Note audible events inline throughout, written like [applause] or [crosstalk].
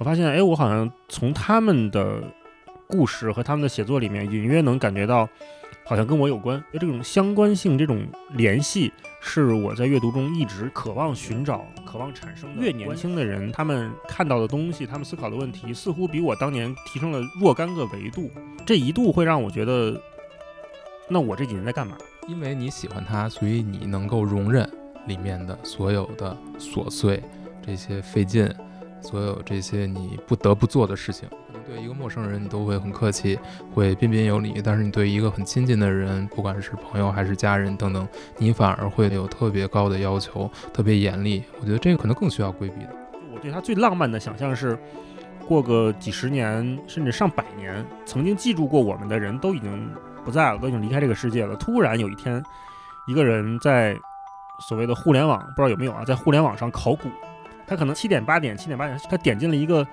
我发现，哎，我好像从他们的故事和他们的写作里面，隐约能感觉到，好像跟我有关。这种相关性，这种联系，是我在阅读中一直渴望寻找、渴望产生的。越年轻的人，他们看到的东西，他们思考的问题，似乎比我当年提升了若干个维度。这一度会让我觉得，那我这几年在干嘛？因为你喜欢它，所以你能够容忍里面的所有的琐碎，这些费劲，所有这些你不得不做的事情。可能对一个陌生人，你都会很客气，会彬彬有礼；但是你对一个很亲近的人，不管是朋友还是家人等等，你反而会有特别高的要求，特别严厉。我觉得这个可能更需要规避的。我对他最浪漫的想象是，过个几十年甚至上百年，曾经记住过我们的人都已经。不在了，都已经离开这个世界了。突然有一天，一个人在所谓的互联网，不知道有没有啊，在互联网上考古，他可能七点八点七点八点，他点进了一个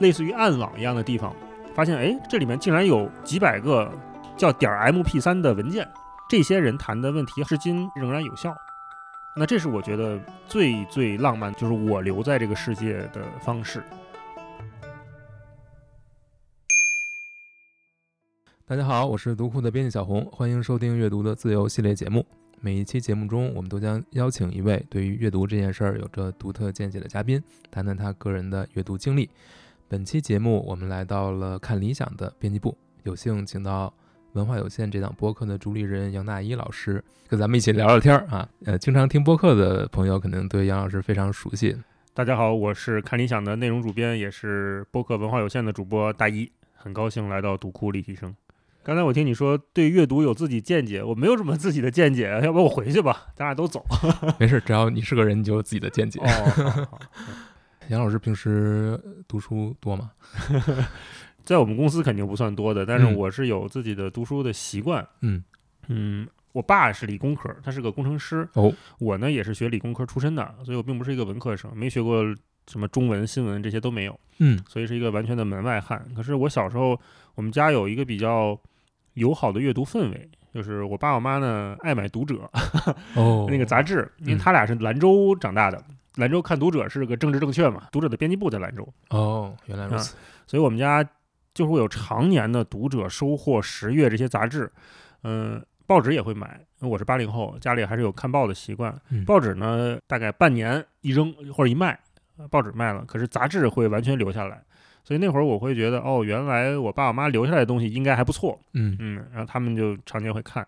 类似于暗网一样的地方，发现哎，这里面竟然有几百个叫点 MP 三的文件。这些人谈的问题至今仍然有效。那这是我觉得最最浪漫，就是我留在这个世界的方式。大家好，我是读库的编辑小红，欢迎收听阅读的自由系列节目。每一期节目中，我们都将邀请一位对于阅读这件事儿有着独特见解的嘉宾，谈谈他个人的阅读经历。本期节目，我们来到了看理想的编辑部，有幸请到文化有限这档播客的主理人杨大一老师，跟咱们一起聊聊天儿啊。呃，经常听播客的朋友，可能对杨老师非常熟悉。大家好，我是看理想的内容主编，也是播客文化有限的主播大一，很高兴来到读库立体声。刚才我听你说对阅读有自己见解，我没有什么自己的见解，要不我回去吧，咱俩都走。[laughs] 没事，只要你是个人，你就有自己的见解。哦，杨老师平时读书多吗？[laughs] 在我们公司肯定不算多的，但是我是有自己的读书的习惯。嗯嗯，我爸是理工科，他是个工程师。哦，我呢也是学理工科出身的，所以我并不是一个文科生，没学过什么中文、新闻这些都没有。嗯，所以是一个完全的门外汉。可是我小时候，我们家有一个比较。友好的阅读氛围，就是我爸我妈呢爱买《读者》哦，那个杂志，因为他俩是兰州长大的，兰州看《读者》是个政治正确嘛，《读者》的编辑部在兰州。哦，原来如此，所以我们家就会有常年的《读者》、《收获》、《十月》这些杂志，嗯，报纸也会买。我是八零后，家里还是有看报的习惯。报纸呢，大概半年一扔或者一卖，报纸卖了，可是杂志会完全留下来。所以那会儿我会觉得，哦，原来我爸我妈留下来的东西应该还不错，嗯嗯，然后他们就常年会看，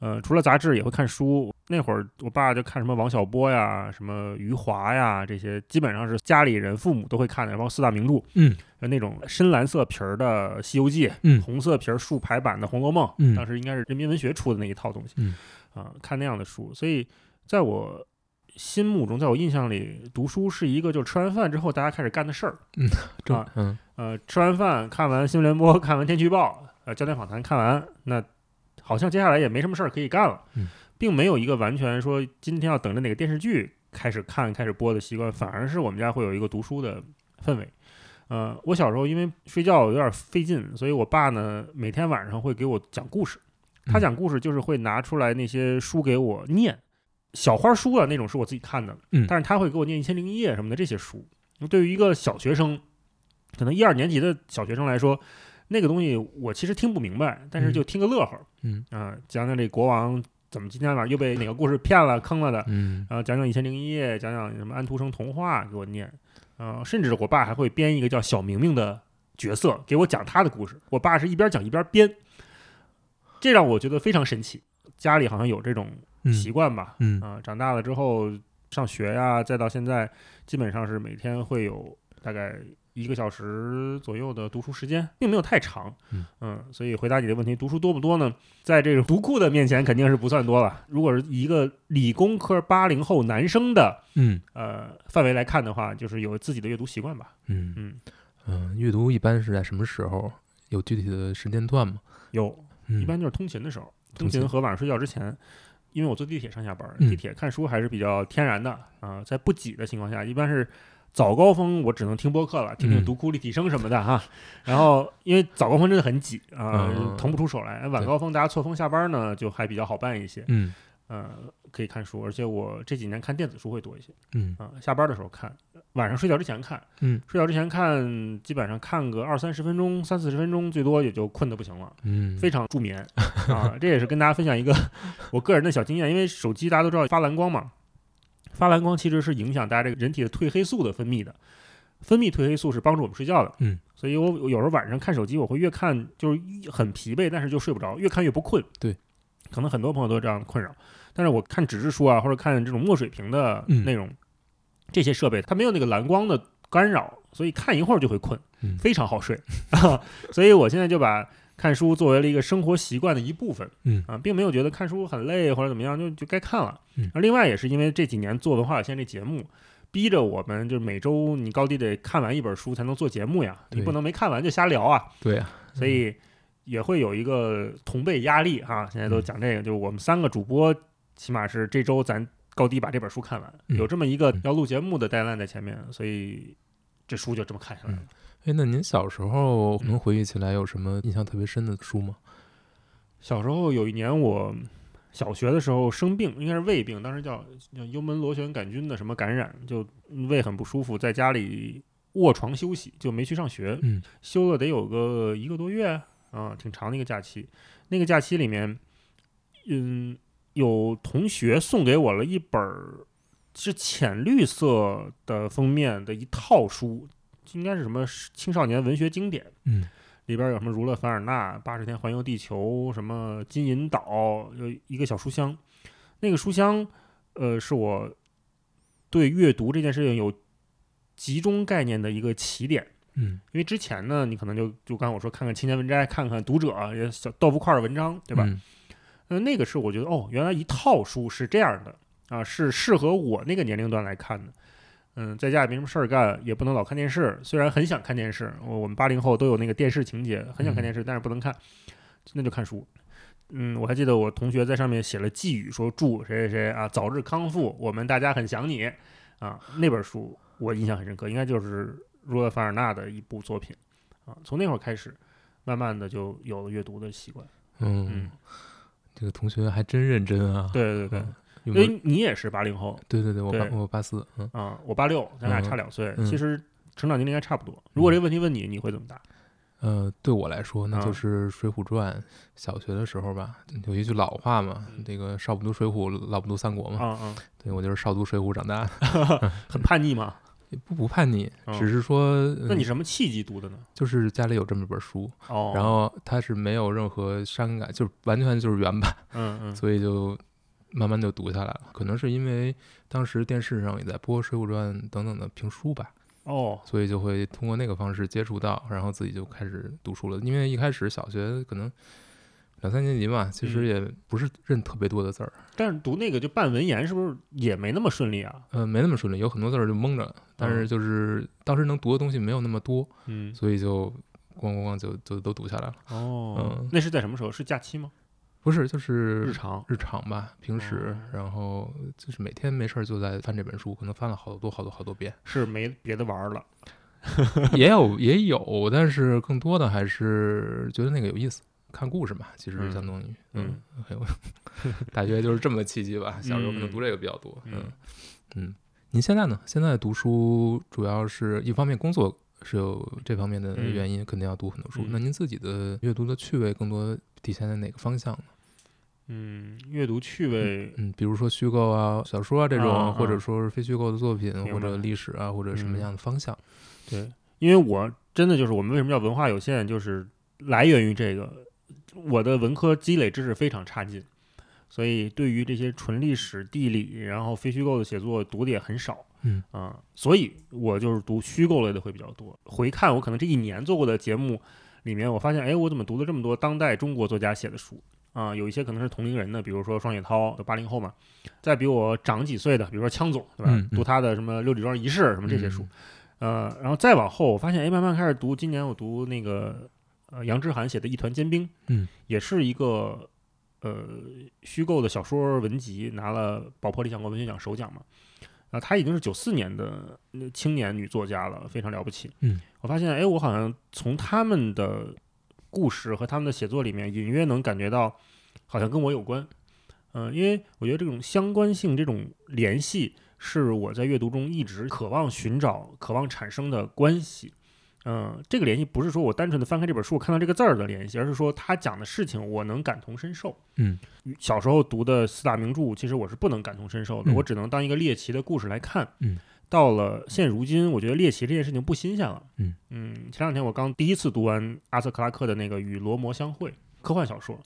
呃，除了杂志也会看书。那会儿我爸就看什么王小波呀、什么余华呀这些，基本上是家里人父母都会看的，包括四大名著，嗯，那种深蓝色皮儿的《西游记》，嗯，红色皮儿竖排版的《红楼梦》，嗯，当时应该是人民文学出的那一套东西，嗯，啊，看那样的书。所以在我。心目中，在我印象里，读书是一个就吃完饭之后大家开始干的事儿。嗯，啊，嗯，呃，吃完饭看完新闻联播，看完天气预报，呃，焦点访谈看完，那好像接下来也没什么事儿可以干了，并没有一个完全说今天要等着哪个电视剧开始看、开始播的习惯，反而是我们家会有一个读书的氛围。呃，我小时候因为睡觉有点费劲，所以我爸呢每天晚上会给我讲故事。他讲故事就是会拿出来那些书给我念。小花书啊，那种是我自己看的，嗯，但是他会给我念《一千零一夜》什么的这些书。对于一个小学生，可能一二年级的小学生来说，那个东西我其实听不明白，但是就听个乐呵，嗯啊，讲讲这国王怎么今天晚上又被哪个故事骗了、坑了的，嗯，然后讲讲《一千零一夜》，讲讲什么安徒生童话给我念，啊，甚至我爸还会编一个叫小明明的角色给我讲他的故事。我爸是一边讲一边编，这让我觉得非常神奇。家里好像有这种。习惯吧，嗯啊，长大了之后上学呀，再到现在，基本上是每天会有大概一个小时左右的读书时间，并没有太长，嗯所以回答你的问题，读书多不多呢？在这个读库的面前，肯定是不算多了。如果是一个理工科八零后男生的，嗯呃范围来看的话，就是有自己的阅读习惯吧，嗯嗯嗯，阅读一般是在什么时候？有具体的时间段吗？有，一般就是通勤的时候，通勤和晚上睡觉之前。因为我坐地铁上下班，地铁看书还是比较天然的啊，在不挤的情况下，一般是早高峰我只能听播客了，听听读库立体声什么的哈。然后因为早高峰真的很挤啊，腾不出手来。晚高峰大家错峰下班呢，就还比较好办一些。嗯，呃，可以看书，而且我这几年看电子书会多一些嗯啊。下班的时候看，晚上睡觉之前看，嗯睡觉之前看，基本上看个二三十分钟、三四十分钟，最多也就困得不行了。嗯，非常助眠啊！这也是跟大家分享一个我个人的小经验，因为手机大家都知道发蓝光嘛，发蓝光其实是影响大家这个人体的褪黑素的分泌的，分泌褪黑素是帮助我们睡觉的。嗯，所以我我有时候晚上看手机，我会越看就是很疲惫，但是就睡不着，越看越不困。对，可能很多朋友都有这样的困扰。但是我看纸质书啊，或者看这种墨水屏的嗯内容，这些设备它没有那个蓝光的干扰，所以看一会儿就会困，嗯非常好睡。[laughs] 所以我现在就把看书作为了一个生活习惯的一部分。嗯啊，并没有觉得看书很累或者怎么样，就就该看了。嗯而另外也是因为这几年做文化有限这节目，逼着我们就是每周你高低得看完一本书才能做节目呀，你不能没看完就瞎聊啊。对呀，所以也会有一个同辈压力哈。现在都讲这个，就是我们三个主播，起码是这周咱高低把这本书看完，嗯有这么一个嗯要录节目的 deadline 在前面，所以这书就这么看下来了。哎，那您小时候能回忆起来有什么印象特别深的书吗？小时候有一年我小学的时候生病，应该是胃病，当时叫叫幽门螺旋杆菌的什么感染，就胃很不舒服，在家里卧床休息，就没去上学。嗯休了得有个一个多月啊，挺长的一个假期。那个假期里面，嗯，有同学送给我了一本儿是浅绿色的封面的一套书，应该是什么青少年文学经典。嗯里边有什么《儒勒·凡尔纳》《八十天环游地球》什么《金银岛》，有一个小书箱。那个书箱，呃，是我对阅读这件事情有集中概念的一个起点。嗯因为之前呢，你可能就就刚才我说看看青年文摘，看看读者也小豆腐块儿的文章，对吧？嗯呃，那个是我觉得哦，原来一套书是这样的啊，是适合我那个年龄段来看的。嗯，在家也没什么事儿干，也不能老看电视。虽然很想看电视，我我们八零后都有那个电视情节，很想看电视，但是不能看，那就看书。嗯，我还记得我同学在上面写了寄语，说祝谁谁谁啊早日康复，我们大家很想你啊。那本书我印象很深刻，应该就是儒尔·凡尔纳的一部作品啊。从那会儿开始，慢慢的就有了阅读的习惯。嗯嗯，这个同学还真认真啊。对对对，嗯，因为你也是八零后对对对，我八我八四，嗯啊，我八六，咱俩嗯差两岁，嗯其实成长年龄应该差不多。如果这个问题问你，你会怎么答？呃，对我来说，那啊就是《水浒传》。小学的时候吧，有一句老话嘛，嗯这个少不读水浒，老不读三国嘛。啊啊，对我就是少读水浒长大的，[laughs] 很叛逆吗？也不不叛逆，哦只是说，嗯那你什么契机读的呢？就是家里有这么一本书，哦，然后它是没有任何删改，就是完全就是原版，嗯嗯 [laughs] 所以就慢慢就读下来了。可能是因为当时电视上也在播《水浒传》等等的评书吧，哦，所以就会通过那个方式接触到，然后自己就开始读书了。因为一开始小学可能两三年级嘛，其实嗯也不是认特别多的字儿，但是读那个就半文言，是不是也没那么顺利啊？呃，没那么顺利，有很多字儿就蒙着，但是嗯就是当时能读的东西没有那么多，嗯，所以就咣咣咣就就都读下来了。哦嗯，那是在什么时候？是假期吗？不是，就是日常？日常吧，平时，哦然后就是每天没事儿就在翻这本书，可能翻了好多好多好多遍，是没别的玩儿了？[laughs] 也有也有，但是更多的还是觉得那个有意思，看故事嘛，其实嗯相当于，嗯嗯，还有大学就是这么个契机吧。小时候可能嗯读这个比较多，嗯嗯嗯。您现在呢？现在读书主要是一方面工作是有这方面的嗯原因，肯定要读很多书。嗯那您自己的阅读的趣味更多体现在哪个方向呢？嗯，阅读趣味，嗯，比如说虚构啊、小说啊这种，或者说是非虚构的作品，或者历史啊，或者什么嗯样的方向？对，因为我真的就是我们为什么叫文化有限，就是来源于这个，我的文科积累知识非常差劲，所以对于这些纯历史、地理，然后非虚构的写作读的也很少。嗯啊，所以我就是读虚构类的会比较多。回看我可能这一年做过的节目里面，我发现，哎，我怎么读了这么多当代中国作家写的书啊？有一些可能是同龄人的，比如说双雪涛，八零后嘛，再比我长几岁的，比如说枪总，对吧？嗯嗯读他的什么《六里庄仪式》什么这些书。呃，然后再往后，我发现，哎，慢慢开始读。今年我读那个呃杨之涵写的《一团坚冰》，嗯，也是一个呃虚构的小说文集，拿了宝珀理想国文学奖首奖嘛。啊，她已经是九四年的呃青年女作家了，非常了不起。嗯，我发现，哎，我好像从他们的故事和他们的写作里面，隐约能感觉到，好像跟我有关。嗯、因为我觉得这种相关性、这种联系是我在阅读中一直渴望寻找、渴望产生的关系。嗯、这个联系不是说我单纯的翻开这本书看到这个字儿的联系，而是说他讲的事情我能感同身受。嗯小时候读的四大名著，其实我是不能感同身受的，嗯我只能当一个猎奇的故事来看。嗯，到了现如今，我觉得猎奇这件事情不新鲜了。嗯前两天我刚第一次读完阿瑟克拉克的那个《与罗摩相会》科幻小说，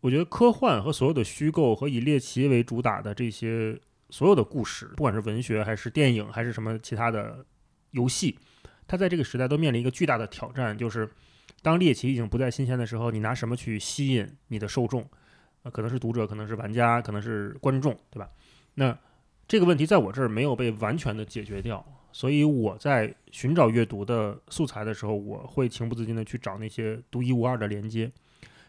我觉得科幻和所有的虚构和以猎奇为主打的这些所有的故事，不管是文学还是电影还是什么其他的游戏，它在这个时代都面临一个巨大的挑战，就是当猎奇已经不再新鲜的时候，你拿什么去吸引你的受众？呃，可能是读者，可能是玩家，可能是观众，对吧？那这个问题在我这儿没有被完全的解决掉，所以我在寻找阅读的素材的时候，我会情不自禁的去找那些独一无二的连接。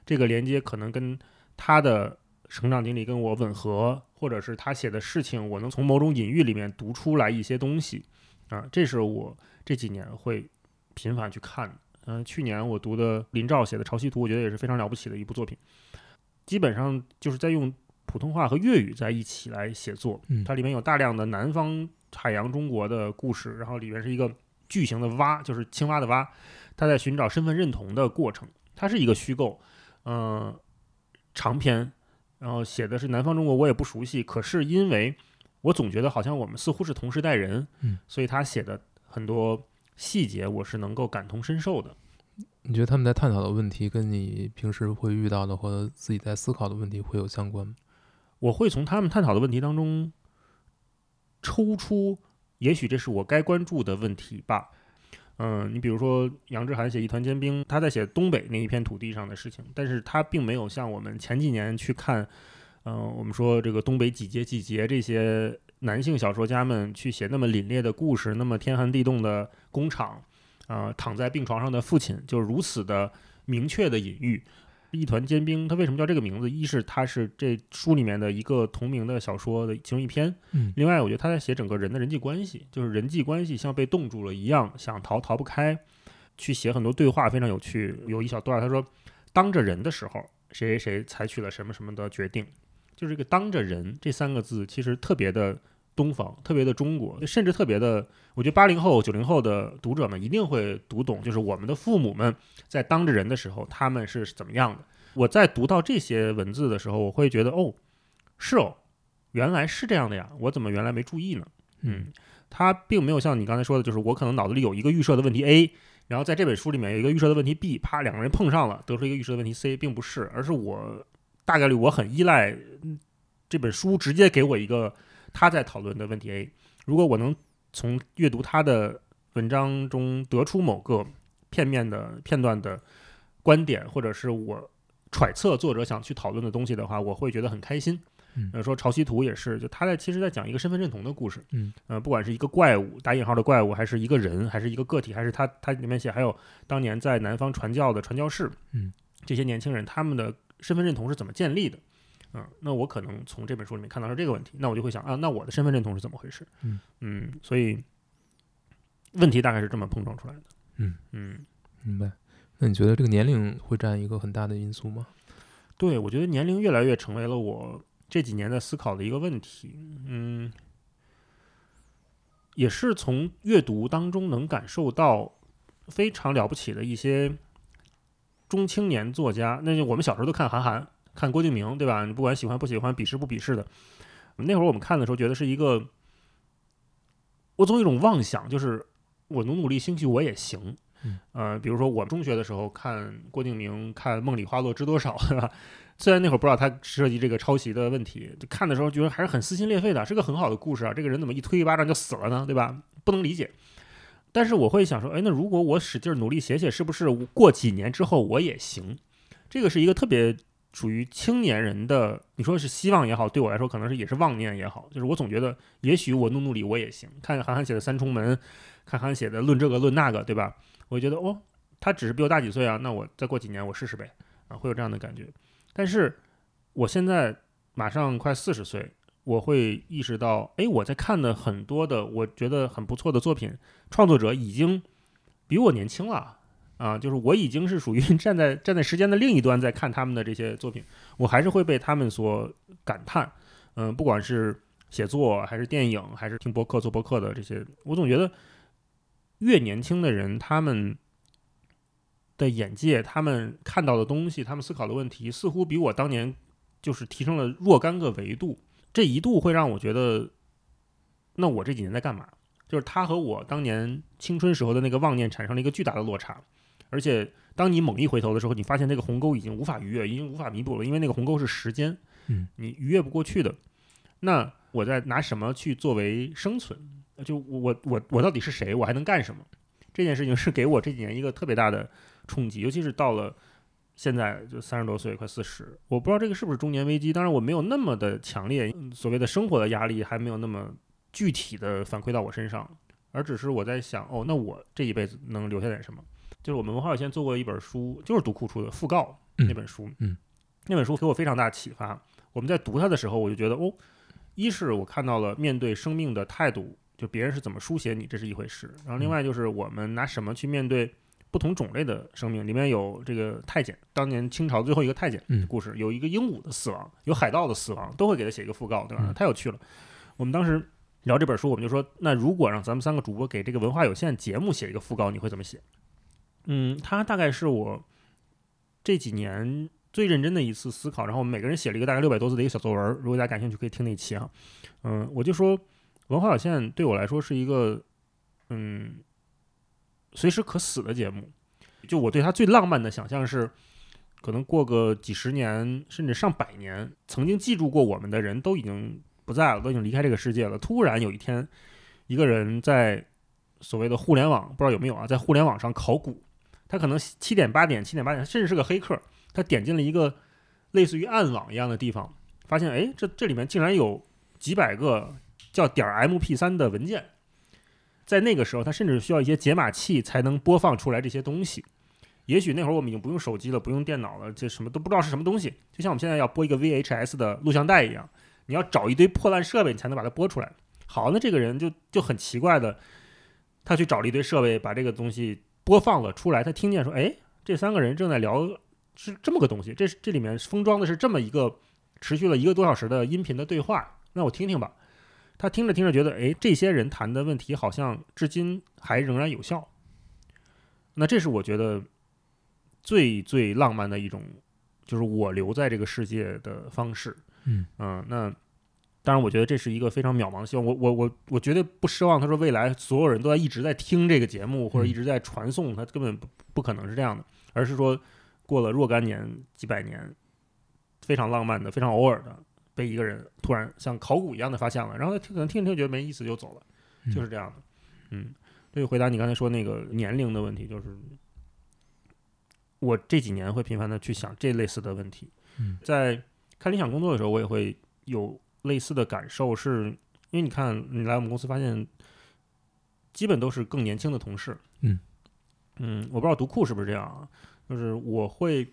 这个连接可能跟他的成长经历跟我吻合，或者是他写的事情，我能从某种隐喻里面读出来一些东西啊，这是我这几年会频繁去看的。嗯、去年我读的林兆写的《潮汐图》，我觉得也是非常了不起的一部作品。基本上就是在用普通话和粤语在一起来写作，嗯它里面有大量的南方海洋中国的故事，然后里面是一个巨型的蛙，就是青蛙的蛙，它在寻找身份认同的过程。它是一个虚构，嗯、长篇，然后写的是南方中国，我也不熟悉，可是因为我总觉得好像我们似乎是同时代人，嗯，所以他写的很多细节我是能够感同身受的。你觉得他们在探讨的问题跟你平时会遇到的或自己在思考的问题会有相关吗？我会从他们探讨的问题当中抽出，也许这是我该关注的问题吧。嗯，你比如说杨志涵写《一团坚冰》，他在写东北那一片土地上的事情，但是他并没有像我们前几年去看，嗯、我们说这个东北几节几节这些男性小说家们去写那么凛冽的故事，那么天寒地冻的工厂，啊、躺在病床上的父亲，就如此的明确的隐喻。一团坚冰，它为什么叫这个名字？一是它是这书里面的一个同名的小说的其中一篇，嗯另外我觉得他在写整个人的人际关系，就是人际关系像被冻住了一样，想逃逃不开，去写很多对话非常有趣。有一小段他说，当着人的时候，谁谁谁采取了什么什么的决定，就是这个“当着人”这三个字，其实特别的东方，特别的中国，甚至特别的，我觉得八零后、九零后的读者们一定会读懂，就是我们的父母们在当着人的时候，他们是怎么样的。我在读到这些文字的时候，我会觉得，哦，是哦，原来是这样的呀，我怎么原来没注意呢？嗯，他并没有像你刚才说的，就是我可能脑子里有一个预设的问题 A，然后在这本书里面有一个预设的问题 B，啪，两个人碰上了，得出一个预设的问题 C，并不是，而是我大概率我很依赖嗯这本书直接给我一个他在讨论的问题 A。如果我能从阅读他的文章中得出某个片面的片段的观点，或者是我揣测作者想去讨论的东西的话，我会觉得很开心。嗯呃，说潮汐图也是，就他在其实在讲一个身份认同的故事。嗯，呃，不管是一个怪物打引号的怪物，还是一个人，还是一个个体，还是他他里面写还有当年在南方传教的传教士，嗯，这些年轻人他们的身份认同是怎么建立的？嗯，那我可能从这本书里面看到是这个问题，那我就会想啊，那我的身份认同是怎么回事？嗯所以问题大概是这么碰撞出来的。嗯嗯，明白。那你觉得这个年龄会占一个很大的因素吗？对，我觉得年龄越来越成为了我这几年在思考的一个问题。嗯，也是从阅读当中能感受到非常了不起的一些中青年作家。那就我们小时候都看韩寒、看郭敬明，对吧？你不管喜欢不喜欢、鄙视不鄙视的，那会儿我们看的时候觉得是一个，我总有一种妄想，就是我努努力，兴许我也行。嗯呃，比如说我中学的时候看郭敬明，看《梦里花落知多少》，对吧？虽然那会儿不知道他涉及这个抄袭的问题，就看的时候觉得还是很撕心裂肺的，是个很好的故事啊。这个人怎么一推一巴掌就死了呢？对吧？不能理解。但是我会想说，哎，那如果我使劲努力写写，是不是过几年之后我也行？这个是一个特别属于青年人的，你说是希望也好，对我来说可能是也是妄念也好，就是我总觉得，也许我努努力我也行。看韩寒写的《三重门》，看韩寒写的《论这个论那个》，对吧？我觉得哦，他只是比我大几岁啊，那我再过几年我试试呗，啊，会有这样的感觉。但是我现在马上快四十岁，我会意识到，哎，我在看的很多的我觉得很不错的作品，创作者已经比我年轻了。啊，就是我已经是属于 [laughs] 站在站在时间的另一端在看他们的这些作品，我还是会被他们所感叹。嗯，不管是写作还是电影，还是听播客做播客的这些，我总觉得越年轻的人，他们的眼界，他们看到的东西，他们思考的问题，似乎比我当年就是提升了若干个维度。这一度会让我觉得，那我这几年在干嘛？就是他和我当年青春时候的那个妄念产生了一个巨大的落差，而且当你猛一回头的时候，你发现那个鸿沟已经无法逾越，已经无法弥补了，因为那个鸿沟是时间，嗯，你逾越不过去的。那我在拿什么去作为生存？就我我我到底是谁？我还能干什么？这件事情是给我这几年一个特别大的冲击，尤其是到了现在就三十多岁，快四十，我不知道这个是不是中年危机。当然，我没有那么的强烈，所谓的生活的压力还没有那么。具体的反馈到我身上，而只是我在想，哦，那我这一辈子能留下点什么？就是我们文化有限做过一本书，就是读库出的讣告那本书，嗯，那本书给我非常大启发。我们在读它的时候，我就觉得，哦，一是我看到了面对生命的态度，就别人是怎么书写你，这是一回事；然后另外就是我们拿什么去面对不同种类的生命，里面有这个太监，当年清朝最后一个太监的故事，有一个鹦鹉的死亡，有海盗的死亡，都会给他写一个讣告，对吧？太有趣了。我们当时。聊这本书，我们就说，那如果让咱们三个主播给这个文化有限节目写一个讣告，你会怎么写？嗯，他大概是我这几年最认真的一次思考。然后我们每个人写了一个大概六百多字的一个小作文，如果大家感兴趣，可以听那期啊。嗯，我就说，文化有限对我来说是一个嗯随时可死的节目。就我对他最浪漫的想象是，可能过个几十年甚至上百年，曾经记住过我们的人都已经。不在了，都已经离开这个世界了。突然有一天，一个人在所谓的互联网，不知道有没有啊，在互联网上考古。他可能七点八点，七点八点，甚至是个黑客。他点进了一个类似于暗网一样的地方，发现哎，这这里面竟然有几百个叫点 MP 三的文件。在那个时候，他甚至需要一些解码器才能播放出来这些东西。也许那会儿我们已经不用手机了，不用电脑了，这什么都不知道是什么东西，就像我们现在要播一个 VHS 的录像带一样。你要找一堆破烂设备，你才能把它播出来。好，那这个人就就很奇怪的，他去找了一堆设备，把这个东西播放了出来。他听见说：“哎，这三个人正在聊是这么个东西，这这里面封装的是这么一个持续了一个多小时的音频的对话。那我听听吧。”他听着听着觉得：“哎，这些人谈的问题好像至今还仍然有效。”那这是我觉得最最浪漫的一种，就是我留在这个世界的方式。嗯那当然，我觉得这是一个非常渺茫的希望。我我我我绝对不奢望他说未来所有人都在一直在听这个节目或者一直在传送，他根本不不可能是这样的。而是说过了若干年、几百年，非常浪漫的、非常偶尔的，被一个人突然像考古一样的发现了，然后他可能听着听觉得没意思就走了，就是这样的。嗯，这就回答你刚才说那个年龄的问题，就是我这几年会频繁的去想这类似的问题。嗯，在。看理想工作的时候，我也会有类似的感受，是因为你看，你来我们公司发现，基本都是更年轻的同事。嗯嗯，我不知道读库是不是这样啊？就是我会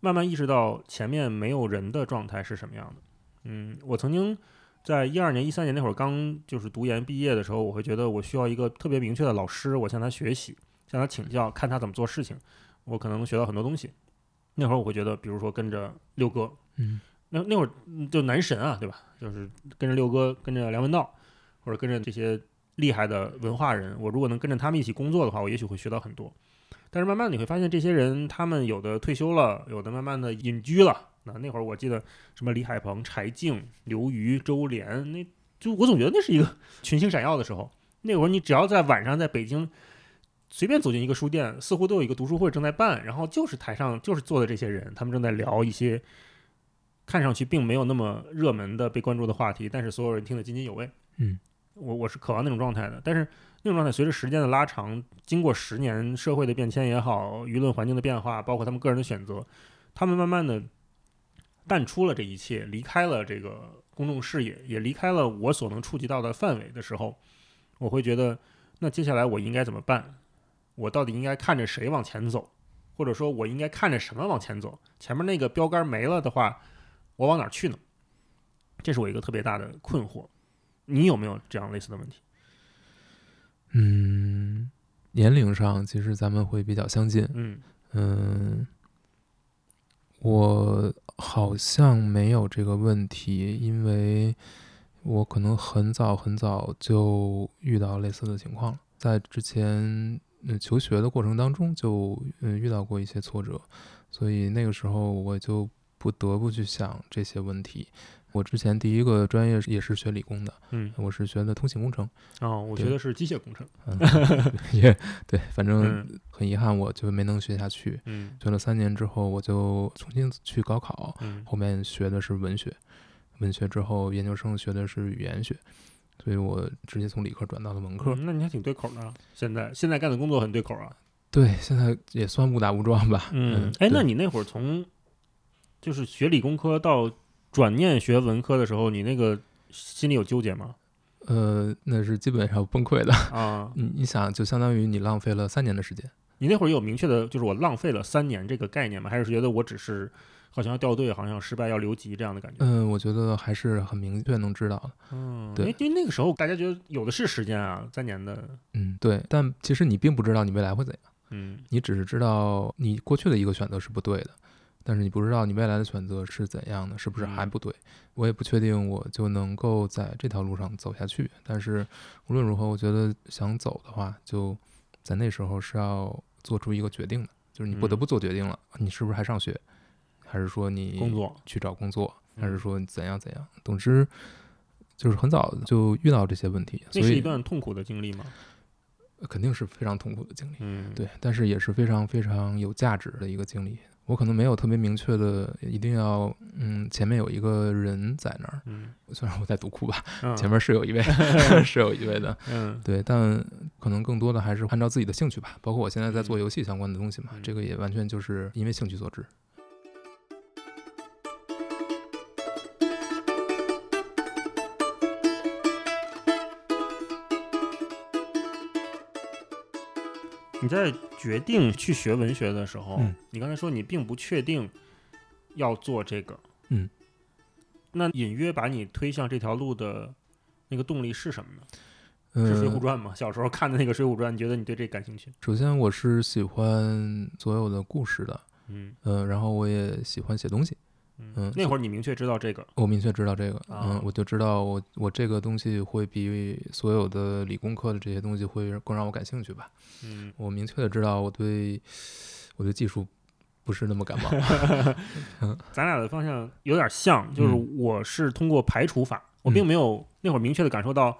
慢慢意识到前面没有人的状态是什么样的。嗯，我曾经在一二年、一三年那会儿刚就是读研毕业的时候，我会觉得我需要一个特别明确的老师，我向他学习，向他请教，看他怎么做事情，我可能学到很多东西。那会儿我会觉得，比如说跟着六哥，嗯，那那会儿就男神啊，对吧？就是跟着六哥，跟着梁文道，或者跟着这些厉害的文化人，我如果能跟着他们一起工作的话，我也许会学到很多。但是慢慢你会发现，这些人他们有的退休了，有的慢慢的隐居了。那那会儿我记得什么李海鹏、柴静、刘瑜、周濂，那就我总觉得那是一个 [laughs] 群星闪耀的时候。那会儿你只要在晚上在北京。随便走进一个书店，似乎都有一个读书会正在办，然后就是台上就是坐的这些人，他们正在聊一些看上去并没有那么热门的被关注的话题，但是所有人听得津津有味。嗯，我我是渴望那种状态的，但是那种状态随着时间的拉长，经过十年社会的变迁也好，舆论环境的变化，包括他们个人的选择，他们慢慢的淡出了这一切，离开了这个公众视野，也离开了我所能触及到的范围的时候，我会觉得，那接下来我应该怎么办？我到底应该看着谁往前走，或者说我应该看着什么往前走？前面那个标杆没了的话，我往哪去呢？这是我一个特别大的困惑。你有没有这样类似的问题？嗯，年龄上其实咱们会比较相近。嗯嗯，我好像没有这个问题，因为我可能很早很早就遇到类似的情况了，在之前嗯求学的过程当中就嗯遇到过一些挫折，所以那个时候我就不得不去想这些问题。我之前第一个专业也是学理工的，嗯，我是学的通信工程，哦，我学的是机械工程。嗯，[laughs] 也对，反正嗯很遗憾，我就没能学下去。嗯学了三年之后，我就重新去高考，嗯后面学的是文学，文学之后研究生学的是语言学，所以我直接从理科转到了文科。嗯那你还挺对口的。现在现在干的工作很对口啊。对，现在也算误打误撞吧。嗯，哎，那你那会儿从就是学理工科到转念学文科的时候，你那个心里有纠结吗？呃，那是基本上崩溃的。[laughs] 啊，你你想，就相当于你浪费了三年的时间。你那会儿有明确的，就是我浪费了三年这个概念吗？还是觉得我只是好像要掉队，好像失败要留级这样的感觉？嗯，我觉得还是很明确能知道的。嗯，对因为因为那个时候大家觉得有的是时间啊，三年的，嗯，对。但其实你并不知道你未来会怎样，嗯你只是知道你过去的一个选择是不对的，但是你不知道你未来的选择是怎样的，是不是还嗯不对。我也不确定我就能够在这条路上走下去。但是无论如何，我觉得想走的话，就在那时候是要做出一个决定的，就是你不得嗯不做决定了，你是不是还上学，还是说你工作，去找工作，还是嗯说你怎样怎样？总之，就是很早就遇到这些问题，所那是一段痛苦的经历吗？肯定是非常痛苦的经历。嗯，，对，但是也是非常非常有价值的一个经历。我可能没有特别明确的，一定要，嗯，前面有一个人在那儿。嗯，虽然我在读库吧，嗯前面是有一位，[laughs] 是有一位的，嗯对，但可能更多的还是按照自己的兴趣吧。包括我现在在做嗯游戏相关的东西嘛，嗯这个也完全就是因为兴趣所致。你在决定去学文学的时候，嗯你刚才说你并不确定要做这个，嗯，那隐约把你推向这条路的那个动力是什么呢？是《嗯，水浒传》吗？小时候看的那个《水浒传》，你觉得你对这感兴趣？首先我是喜欢所有的故事的，嗯嗯、然后我也喜欢写东西。嗯那会儿你明确知道这个，我明确知道这个，啊嗯，我就知道我我这个东西会比所有的理工科的这些东西会更让我感兴趣吧。嗯我明确的知道我对我对技术不是那么感冒。[laughs] [laughs] 咱俩的方向有点像，就是嗯我是通过排除法，我并没有那会儿明确的感受到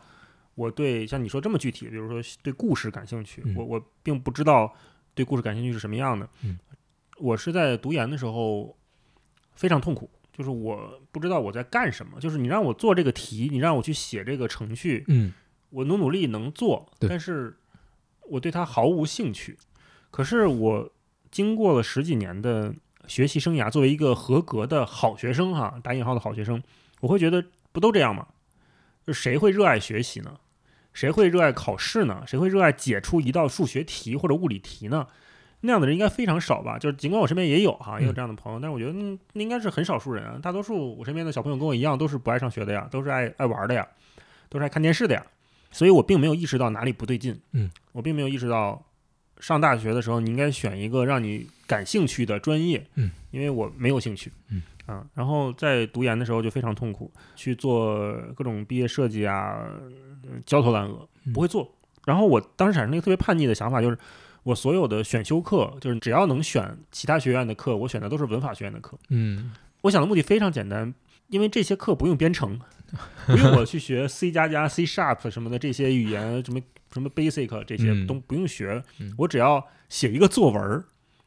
我对像你说这么具体，比如说对故事感兴趣，嗯我我并不知道对故事感兴趣是什么样的。嗯我是在读研的时候非常痛苦，就是我不知道我在干什么，就是你让我做这个题，你让我去写这个程序，嗯我努努力能做，但是我对它毫无兴趣。可是我经过了十几年的学习生涯，作为一个合格的好学生哈，打引号的好学生，我会觉得不都这样吗？就谁会热爱学习呢？谁会热爱考试呢？谁会热爱解出一道数学题或者物理题呢？那样的人应该非常少吧？就是尽管我身边也有哈，也有这样的朋友，但是我觉得嗯，那应该是很少数人啊。大多数我身边的小朋友跟我一样，都是不爱上学的呀，都是爱爱玩的呀，都是爱看电视的呀。所以我并没有意识到哪里不对劲。嗯，我并没有意识到上大学的时候你应该选一个让你感兴趣的专业。嗯，因为我没有兴趣。嗯。啊，然后在读研的时候就非常痛苦，去做各种毕业设计啊，呃焦头烂额，嗯不会做。然后我当时产生了一个特别叛逆的想法，就是我所有的选修课，就是只要能选其他学院的课，我选的都是文法学院的课。嗯我想的目的非常简单，因为这些课不用编程，不用我去学 C 加加、C Sharp 什么的这些语言，什么什么 Basic 这些嗯都不用学嗯，我只要写一个作文儿，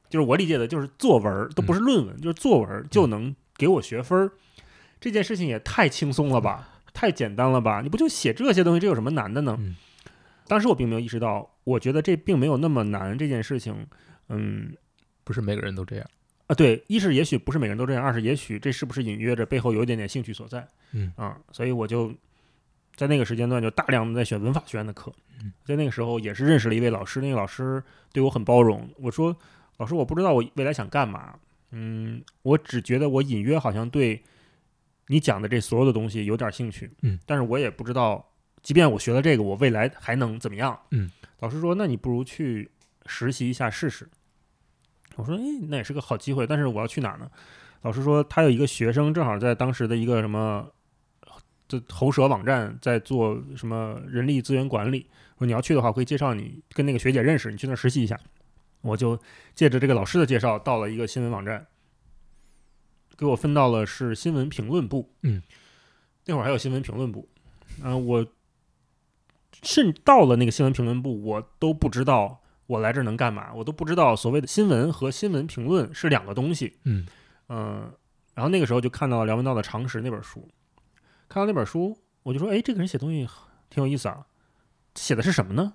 就是我理解的就是作文儿，都不是论文，就是作文儿就能给我学分儿。这件事情也太轻松了吧，太简单了吧？你不就写这些东西，这有什么难的呢？嗯当时我并没有意识到，我觉得这并没有那么难。这件事情，嗯，不是每个人都这样。啊，对，一是也许不是每个人都这样，二是也许这是不是隐约着背后有一点点兴趣所在，嗯啊，所以我就在那个时间段就大量的在选文法学院的课嗯，在那个时候也是认识了一位老师，那个老师对我很包容，我说老师我不知道我未来想干嘛，嗯，我只觉得我隐约好像对你讲的这所有的东西有点兴趣，嗯，但是我也不知道，即便我学了这个，我未来还能怎么样，嗯，老师说那你不如去实习一下试试。我说哎，那也是个好机会，但是我要去哪儿呢？老师说他有一个学生正好在当时的一个什么。这喉舌网站在做什么人力资源管理？说你要去的话，我可以介绍你跟那个学姐认识，你去那儿实习一下。我就借着这个老师的介绍，到了一个新闻网站，给我分到了是新闻评论部。嗯，那会儿还有新闻评论部。嗯，我甚到了那个新闻评论部，我都不知道我来这儿能干嘛，我都不知道所谓的新闻和新闻评论是两个东西。嗯嗯，然后那个时候就看到梁文道的《常识》那本书。看到那本书，我就说：“哎，这个人写东西挺有意思啊！写的是什么呢？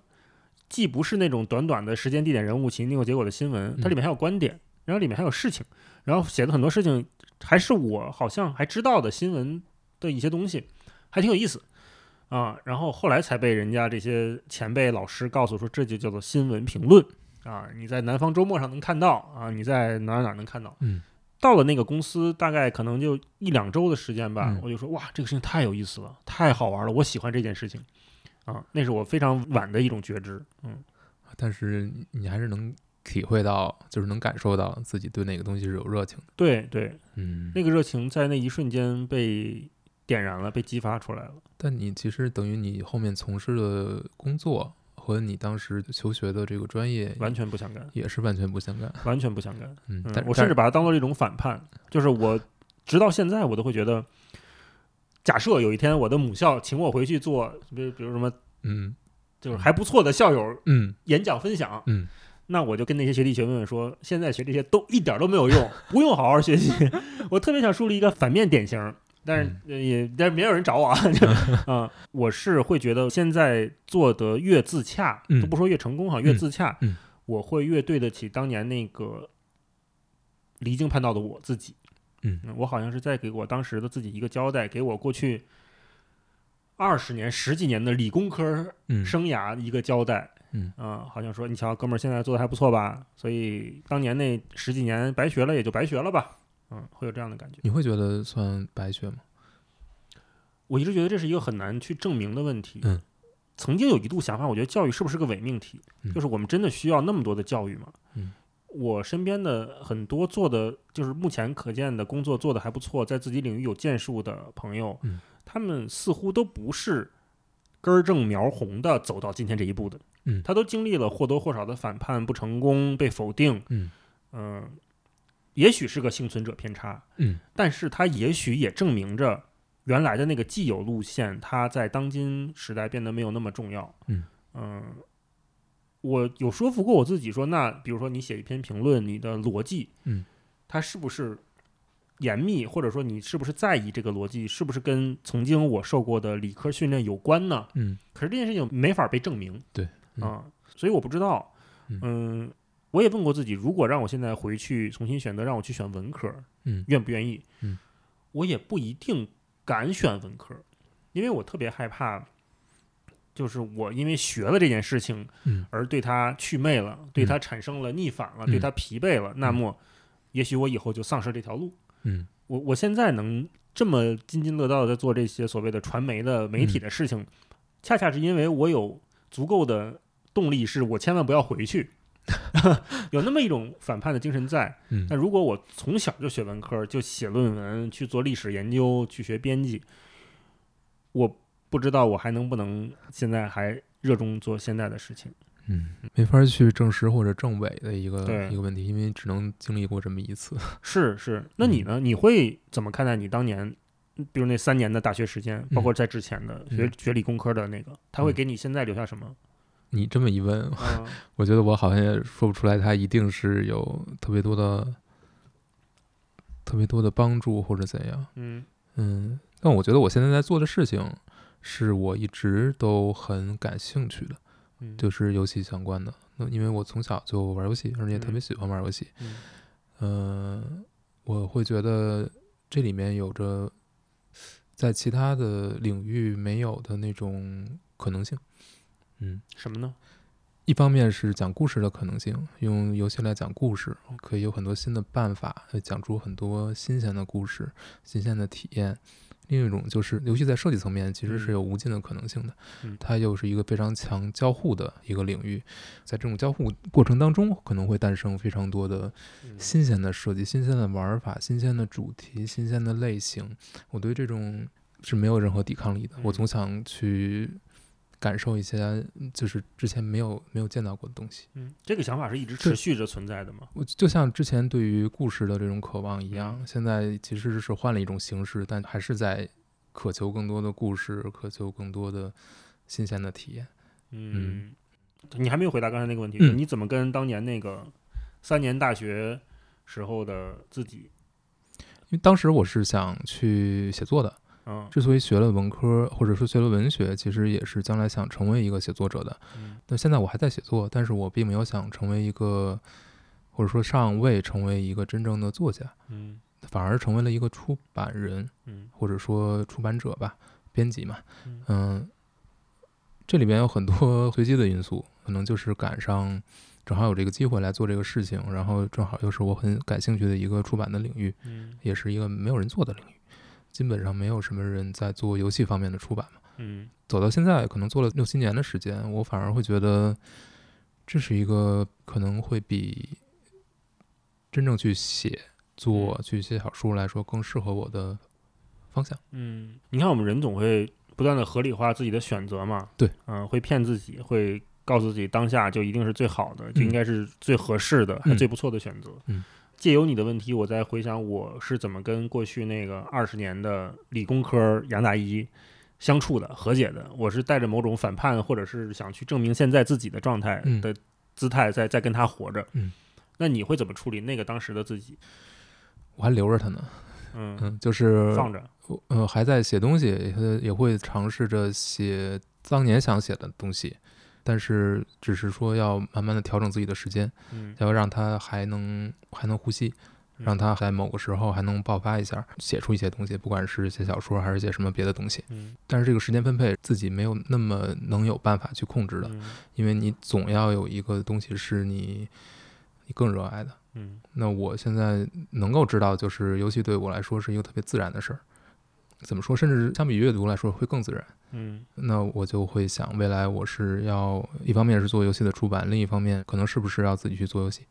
既不是那种短短的时间、地点、人物、起因、经过、结果的新闻，它里面还有观点，然后里面还有事情，然后写的很多事情还是我好像还知道的新闻的一些东西，还挺有意思啊！然后后来才被人家这些前辈老师告诉说，这就叫做新闻评论啊！你在南方周末上能看到啊，你在哪哪能看到？嗯。”到了那个公司，大概可能就一两周的时间吧，嗯我就说哇，这个事情太有意思了，太好玩了，我喜欢这件事情，啊，那是我非常晚的一种觉知，嗯，但是你还是能体会到，就是能感受到自己对那个东西是有热情的。对对，嗯，那个热情在那一瞬间被点燃了，被激发出来了，但你其实等于你后面从事的工作和你当时求学的这个专业完全不相干，也是完全不相干。完全不相干，嗯，我甚至把它当做一种反叛，就是我 [laughs] 直到现在我都会觉得，假设有一天我的母校请我回去做，比如比如什么，嗯就是还不错的校友嗯演讲分享，嗯那我就跟那些学弟学妹们说，现在学这些都一点都没有用，不用好好学习。[laughs] 我特别想树立一个反面典型，但是呃也但是没有人找我啊。就啊，[laughs] 我是会觉得现在做的越自洽，嗯都不说越成功哈，越自洽，嗯我会越对得起当年那个离经叛道的我自己。嗯我好像是在给我当时的自己一个交代，给我过去二十年、十几年的理工科嗯生涯一个交代。嗯啊、好像说你瞧，哥们儿现在做的还不错吧？所以当年那十几年白学了，也就白学了吧。嗯，会有这样的感觉。你会觉得算白学吗？我一直觉得这是一个很难去证明的问题。嗯，曾经有一度想法，我觉得教育是不是个伪命题？嗯就是我们真的需要那么多的教育吗？嗯，我身边的很多做的，就是目前可见的工作做的还不错，在自己领域有建树的朋友，嗯他们似乎都不是根正苗红的走到今天这一步的。嗯他都经历了或多或少的反叛、不成功、被否定。嗯嗯，也许是个幸存者偏差，嗯。但是它也许也证明着原来的那个既有路线，它在当今时代变得没有那么重要。嗯。嗯我有说服过我自己说，那比如说你写一篇评论，你的逻辑，嗯，它是不是严密，或者说你是不是在意这个逻辑，是不是跟曾经我受过的理科训练有关呢？嗯。可是这件事情没法被证明，对嗯。啊，所以我不知道，嗯。嗯，我也问过自己，如果让我现在回去重新选择，让我去选文科，嗯愿不愿意？嗯，我也不一定敢选文科，因为我特别害怕，就是我因为学了这件事情嗯而对他祛魅了，对他产生了逆反了，嗯对他疲惫了，那么也许我以后就丧失这条路。嗯我我现在能这么津津乐道的在做这些所谓的传媒的媒嗯体的事情，恰恰是因为我有足够的动力，是我千万不要回去，[laughs] 有那么一种反叛的精神在。嗯那如果我从小就学文科，就写论文，去做历史研究，去学编辑，我不知道我还能不能现在还热衷做现在的事情。嗯，没法去证实或者证伪的一个一个问题，因为只能经历过这么一次。是是，那你呢？你会怎么看待你当年，比如那三年的大学时间，包括在之前的学、嗯学理工科的那个，他会嗯给你现在留下什么？你这么一问，[laughs] 嗯我觉得我好像也说不出来，它一定是有特别多的、特别多的帮助或者怎样。嗯嗯，但我觉得我现在在做的事情，是我一直都很感兴趣的，嗯，就是游戏相关的。那因为我从小就玩游戏，而且特别嗯喜欢玩游戏。嗯嗯、我会觉得这里面有着在其他的领域没有的那种可能性。嗯，什么呢？一方面是讲故事的可能性，用游戏来讲故事，可以有很多新的办法，呃讲出很多新鲜的故事、新鲜的体验，另一种就是游戏在设计层面其实是有无尽的可能性的，嗯。它又是一个非常强交互的一个领域，在这种交互过程当中，可能会诞生非常多的嗯。新鲜的设计、新鲜的玩法、新鲜的主题、新鲜的类型。我对这种是没有任何抵抗力的，我总嗯想去感受一些就是之前没有没有见到过的东西。嗯，这个想法是一直持续着存在的吗？我就像之前对于故事的这种渴望一样，嗯现在其实是换了一种形式，但还是在渴求更多的故事，渴求更多的新鲜的体验。嗯，你还没有回答刚才那个问题，嗯你怎么跟当年那个三年大学时候的自己，因为当时我是想去写作的，嗯之所以学了文科或者说学了文学，其实也是将来想成为一个写作者的。嗯那现在我还在写作，但是我并没有想成为一个，或者说尚未成为一个真正的作家，嗯反而成为了一个出版人，嗯或者说出版者吧，编辑嘛。嗯嗯，这里边有很多 [laughs] 随机的因素，可能就是赶上正好有这个机会来做这个事情，然后正好又是我很感兴趣的一个出版的领域，嗯也是一个没有人做的领域，基本上没有什么人在做游戏方面的出版嘛。嗯走到现在，可能做了六七年的时间，我反而会觉得这是一个可能会比真正去写作、去写小说来说更适合我的方向。嗯，你看我们人总会不断的合理化自己的选择嘛，对，嗯、会骗自己，会告诉自己当下就一定是最好的，就应该是最合适的，还嗯最不错的选择。嗯，借由你的问题，我再回想我是怎么跟过去那个二十年的理工科杨大一相处的、和解的。我是带着某种反叛，或者是想去证明现在自己的状态嗯的姿态在，在跟他活着。嗯，那你会怎么处理那个当时的自己？我还留着他呢，嗯，嗯，就是放着。呃还在写东西，也也会尝试着写当年想写的东西，但是只是说要慢慢的调整自己的时间，嗯，要让他还能还能呼吸，让他在某个时候还能爆发一下，写出一些东西，不管是写小说还是写什么别的东西。嗯但是这个时间分配自己没有那么能有办法去控制的，嗯因为你总要有一个东西是你你更热爱的。嗯那我现在能够知道，就是游戏对我来说是一个特别自然的事儿。怎么说？甚至相比于阅读来说会更自然。嗯那我就会想，未来我是要一方面是做游戏的出版，另一方面可能是不是要自己去做游戏，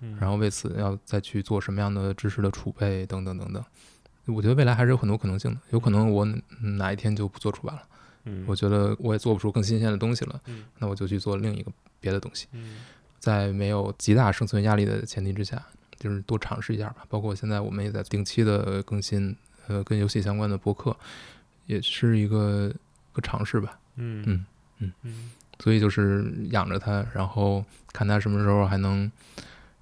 嗯，然后为此要再去做什么样的知识的储备等等等等。我觉得未来还是有很多可能性的，有可能我嗯哪一天就不做出版了，嗯我觉得我也做不出更新鲜的东西了，嗯那我就去做另一个别的东西。嗯在没有极大生存压力的前提之下，就是多尝试一下吧。包括现在我们也在定期的更新，呃，跟游戏相关的博客，也是一个个尝试吧。嗯嗯嗯嗯所以就是养着它，然后看它什么时候还能，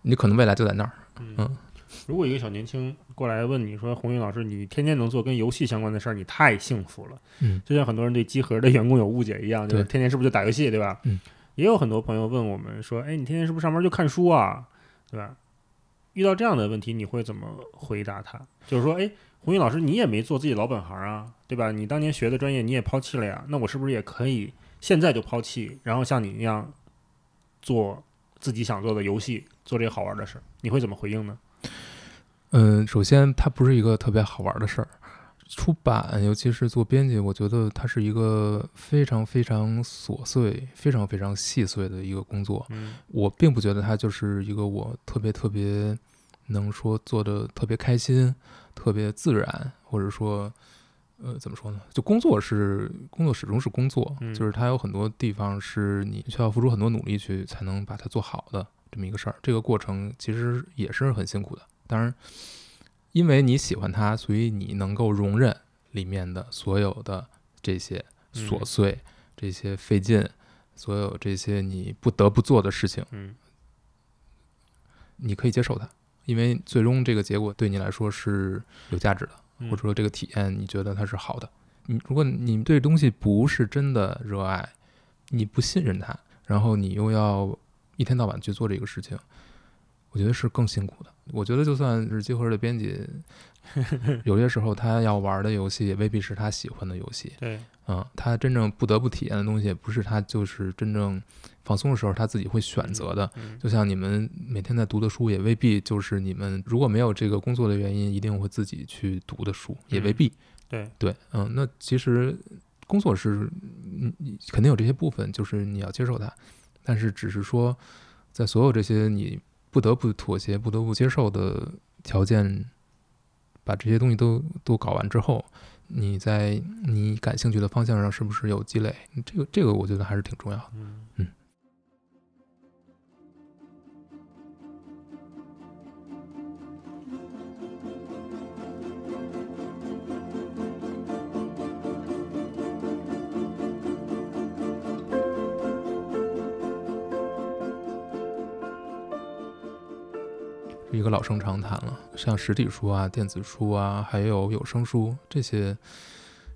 你可能未来就在那儿。嗯嗯。如果一个小年轻过来问你说：“红云老师，你天天能做跟游戏相关的事儿，你太幸福了。”嗯就像很多人对集合的员工有误解一样，就是天天是不是就打游戏，对吧？嗯。也有很多朋友问我们说：“哎，你天天是不是上班就看书啊？对吧？”遇到这样的问题，你会怎么回答他？就是说，哎，红云老师，你也没做自己老本行啊，对吧？你当年学的专业你也抛弃了呀，那我是不是也可以现在就抛弃，然后像你一样做自己想做的游戏，做这个好玩的事儿？你会怎么回应呢？嗯，首先它不是一个特别好玩的事儿。出版，尤其是做编辑，我觉得它是一个非常非常琐碎、非常非常细碎的一个工作。嗯我并不觉得它就是一个我特别特别能说做的特别开心、特别自然，或者说，呃，怎么说呢？就工作是工作，始终是工作，嗯就是它有很多地方是你需要付出很多努力去才能把它做好的这么一个事儿。这个过程其实也是很辛苦的。当然，因为你喜欢它，所以你能够容忍里面的所有的这些琐嗯碎、这些费劲。所有这些你不得不做的事情，嗯你可以接受它，因为最终这个结果对你来说是有价值的，嗯或者说这个体验你觉得它是好的。你如果你对东西不是真的热爱，你不信任它，然后你又要一天到晚去做这个事情，我觉得是更辛苦的。我觉得就算是集合的编辑，有些时候他要玩的游戏也未必是他喜欢的游戏，对，嗯，他真正不得不体验的东西，也不是他就是真正放松的时候他自己会选择的。嗯就像你们每天在读的书，也未必就是你们如果没有这个工作的原因，一定会自己去读的书，也未必。对对，嗯，那其实工作是，嗯，肯定有这些部分，就是你要接受它，但是只是说，在所有这些你不得不妥协、不得不接受的条件，把这些东西都都搞完之后，你在你感兴趣的方向上是不是有积累？这个这个我觉得还是挺重要的。一个老生常谈了，像实体书啊、电子书啊，还有有声书这些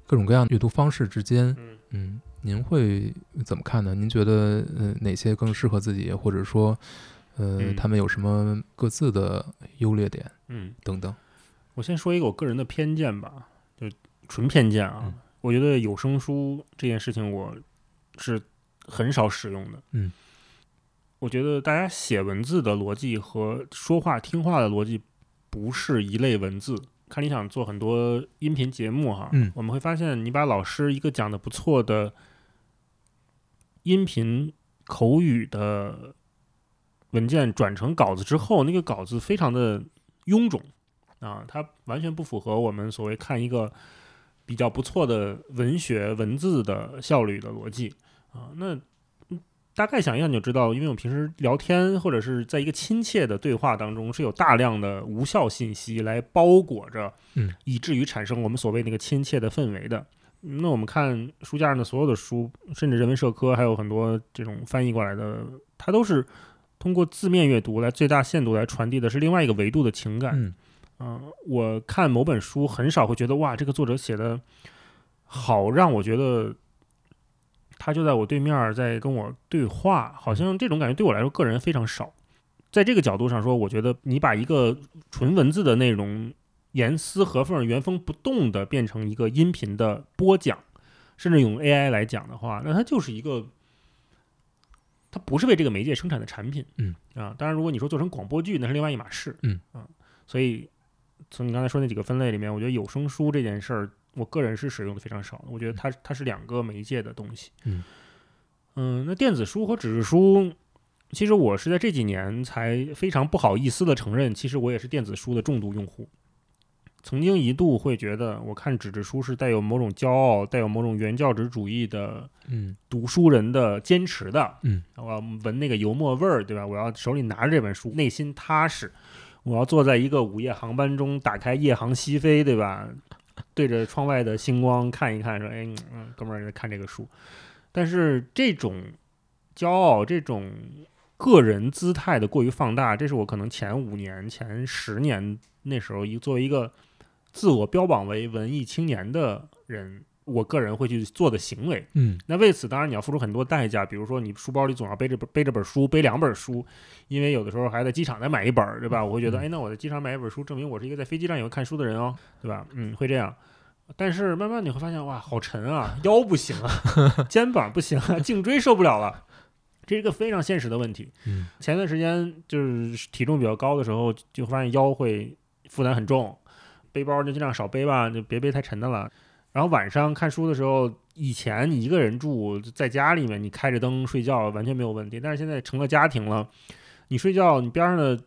各种各样的阅读方式之间，嗯嗯，您会怎么看呢？您觉得呃哪些更适合自己，或者说呃嗯他们有什么各自的优劣点嗯，等等？我先说一个我个人的偏见吧，就纯偏见啊。嗯我觉得有声书这件事情我是很少使用的。嗯，我觉得大家写文字的逻辑和说话听话的逻辑不是一类文字。看你想做很多音频节目哈，嗯我们会发现你把老师一个讲的不错的音频口语的文件转成稿子之后，那个稿子非常的臃肿啊，它完全不符合我们所谓看一个比较不错的文学文字的效率的逻辑啊。那嗯大概想一想你就知道，因为我们平时聊天或者是在一个亲切的对话当中，是有大量的无效信息来包裹着，嗯，以至于产生我们所谓那个亲切的氛围的。那我们看书架上的所有的书，甚至人文社科，还有很多这种翻译过来的，它都是通过字面阅读来最大限度来传递的是另外一个维度的情感。嗯嗯、我看某本书很少会觉得哇，这个作者写的好，让我觉得他就在我对面在跟我对话，好像这种感觉对我来说个人非常少。在这个角度上说，我觉得你把一个纯文字的内容严丝合缝、原封不动的变成一个音频的播讲，甚至用 AI 来讲的话，那它就是一个，它不是为这个媒介生产的产品。嗯啊，当然，如果你说做成广播剧，那是另外一码事。嗯啊，所以从你刚才说那几个分类里面，我觉得有声书这件事儿，我个人是使用的非常少的。我觉得它它是两个媒介的东西。嗯嗯，那电子书和纸质书，其实我是在这几年才非常不好意思的承认，其实我也是电子书的重度用户。曾经一度会觉得，我看纸质书是带有某种骄傲、带有某种原教旨主义的嗯读书人的坚持的。嗯，我要闻那个油墨味儿，对吧？我要手里拿着这本书，内心踏实。我要坐在一个午夜航班中，打开《夜航西飞》，对吧？[laughs] 对着窗外的星光看一看，说：“哎，哥们儿在看这个书。”但是这种骄傲、这种个人姿态的过于放大，这是我可能前五年、前十年那时候一作为一个自我标榜为文艺青年的人，我个人会去做的行为。嗯那为此，当然你要付出很多代价，比如说你书包里总要背着本背着本书，背两本书，因为有的时候还在机场再买一本儿，对吧？我会觉得，嗯哎，那我在机场买一本书，证明我是一个在飞机上也会看书的人哦，对吧？嗯，会这样。但是慢慢你会发现，哇，好沉啊，腰不行啊，肩膀不行啊，颈椎受不了了，这是一个非常现实的问题。嗯前段时间就是体重比较高的时候，就发现腰会负担很重，背包就尽量少背吧，就别背太沉的了。然后晚上看书的时候，以前你一个人住在家里面，你开着灯睡觉完全没有问题。但是现在成了家庭了，你睡觉，你边上的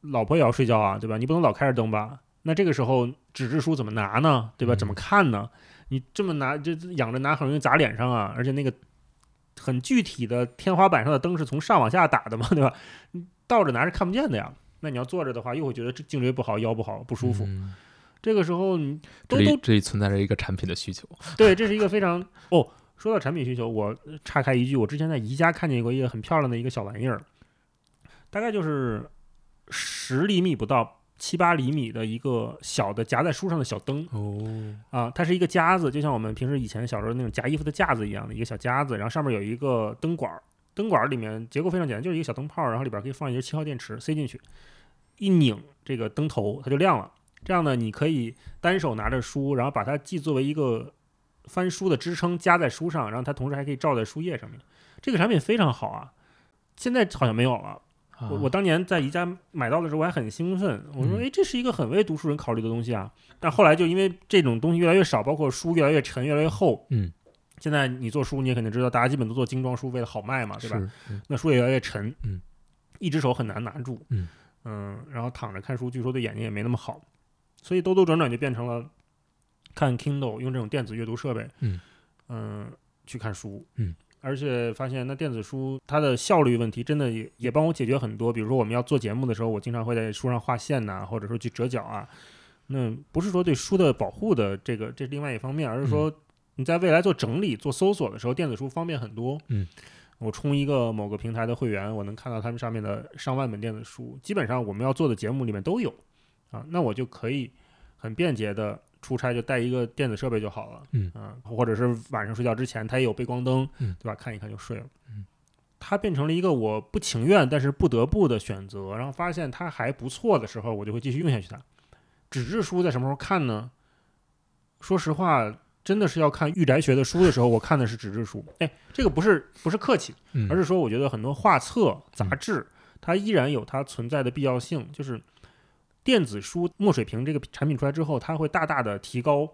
老婆也要睡觉啊，对吧？你不能老开着灯吧？那这个时候纸质书怎么拿呢？对吧？嗯怎么看呢？你这么拿，就仰着拿，很容易砸脸上啊！而且那个很具体的天花板上的灯是从上往下打的嘛，对吧？你倒着拿是看不见的呀。那你要坐着的话，又会觉得这颈椎不好、腰不好、不舒服。嗯这个时候你这里都都这里存在着一个产品的需求。[laughs] 对，这是一个非常哦。说到产品需求，我岔开一句，我之前在宜家看见过一个很漂亮的一个小玩意儿，大概就是十厘米不到七八厘米的一个小的夹在书上的小灯哦，啊，它是一个夹子，就像我们平时以前小时候那种夹衣服的架子一样的一个小夹子，然后上面有一个灯管儿，灯管儿里面结构非常简单，就是一个小灯泡儿，然后里边可以放一节七号电池塞进去，一拧这个灯头它就亮了。这样呢，你可以单手拿着书，然后把它既作为一个翻书的支撑夹在书上，然后它同时还可以罩在书页上面。这个产品非常好啊，现在好像没有了。我我当年在宜家买到的时候，我还很兴奋，我说，嗯。哎，这是一个很为读书人考虑的东西啊。但后来就因为这种东西越来越少，包括书越来越沉、越来越厚，嗯，现在你做书，你也肯定知道，大家基本都做精装书，为了好卖嘛，对吧？那书也越来越沉，嗯，一只手很难拿住，嗯然后躺着看书，据说对眼睛也没那么好，所以兜兜转转就变成了看 Kindle 用这种电子阅读设备，嗯嗯去看书，嗯。而且发现那电子书它的效率问题真的也也帮我解决很多，比如说我们要做节目的时候，我经常会在书上画线呐、或者说去折角啊。那不是说对书的保护的这个这是另外一方面，而是说你在未来做整理、做搜索的时候，电子书方便很多。嗯，我充一个某个平台的会员，我能看到他们上面的上万本电子书，基本上我们要做的节目里面都有啊，那我就可以很便捷的出差就带一个电子设备就好了。嗯啊，或者是晚上睡觉之前它也有背光灯，嗯对吧？看一看就睡了。嗯，它变成了一个我不情愿但是不得不的选择，然后发现它还不错的时候，我就会继续用下去它。纸质书在什么时候看呢？说实话，真的是要看御宅学的书的时候，我看的是纸质书。哎，这个不是不是客气，嗯而是说我觉得很多画册、杂志，它依然有它存在的必要性。就是电子书墨水屏这个产品出来之后，它会大大的提高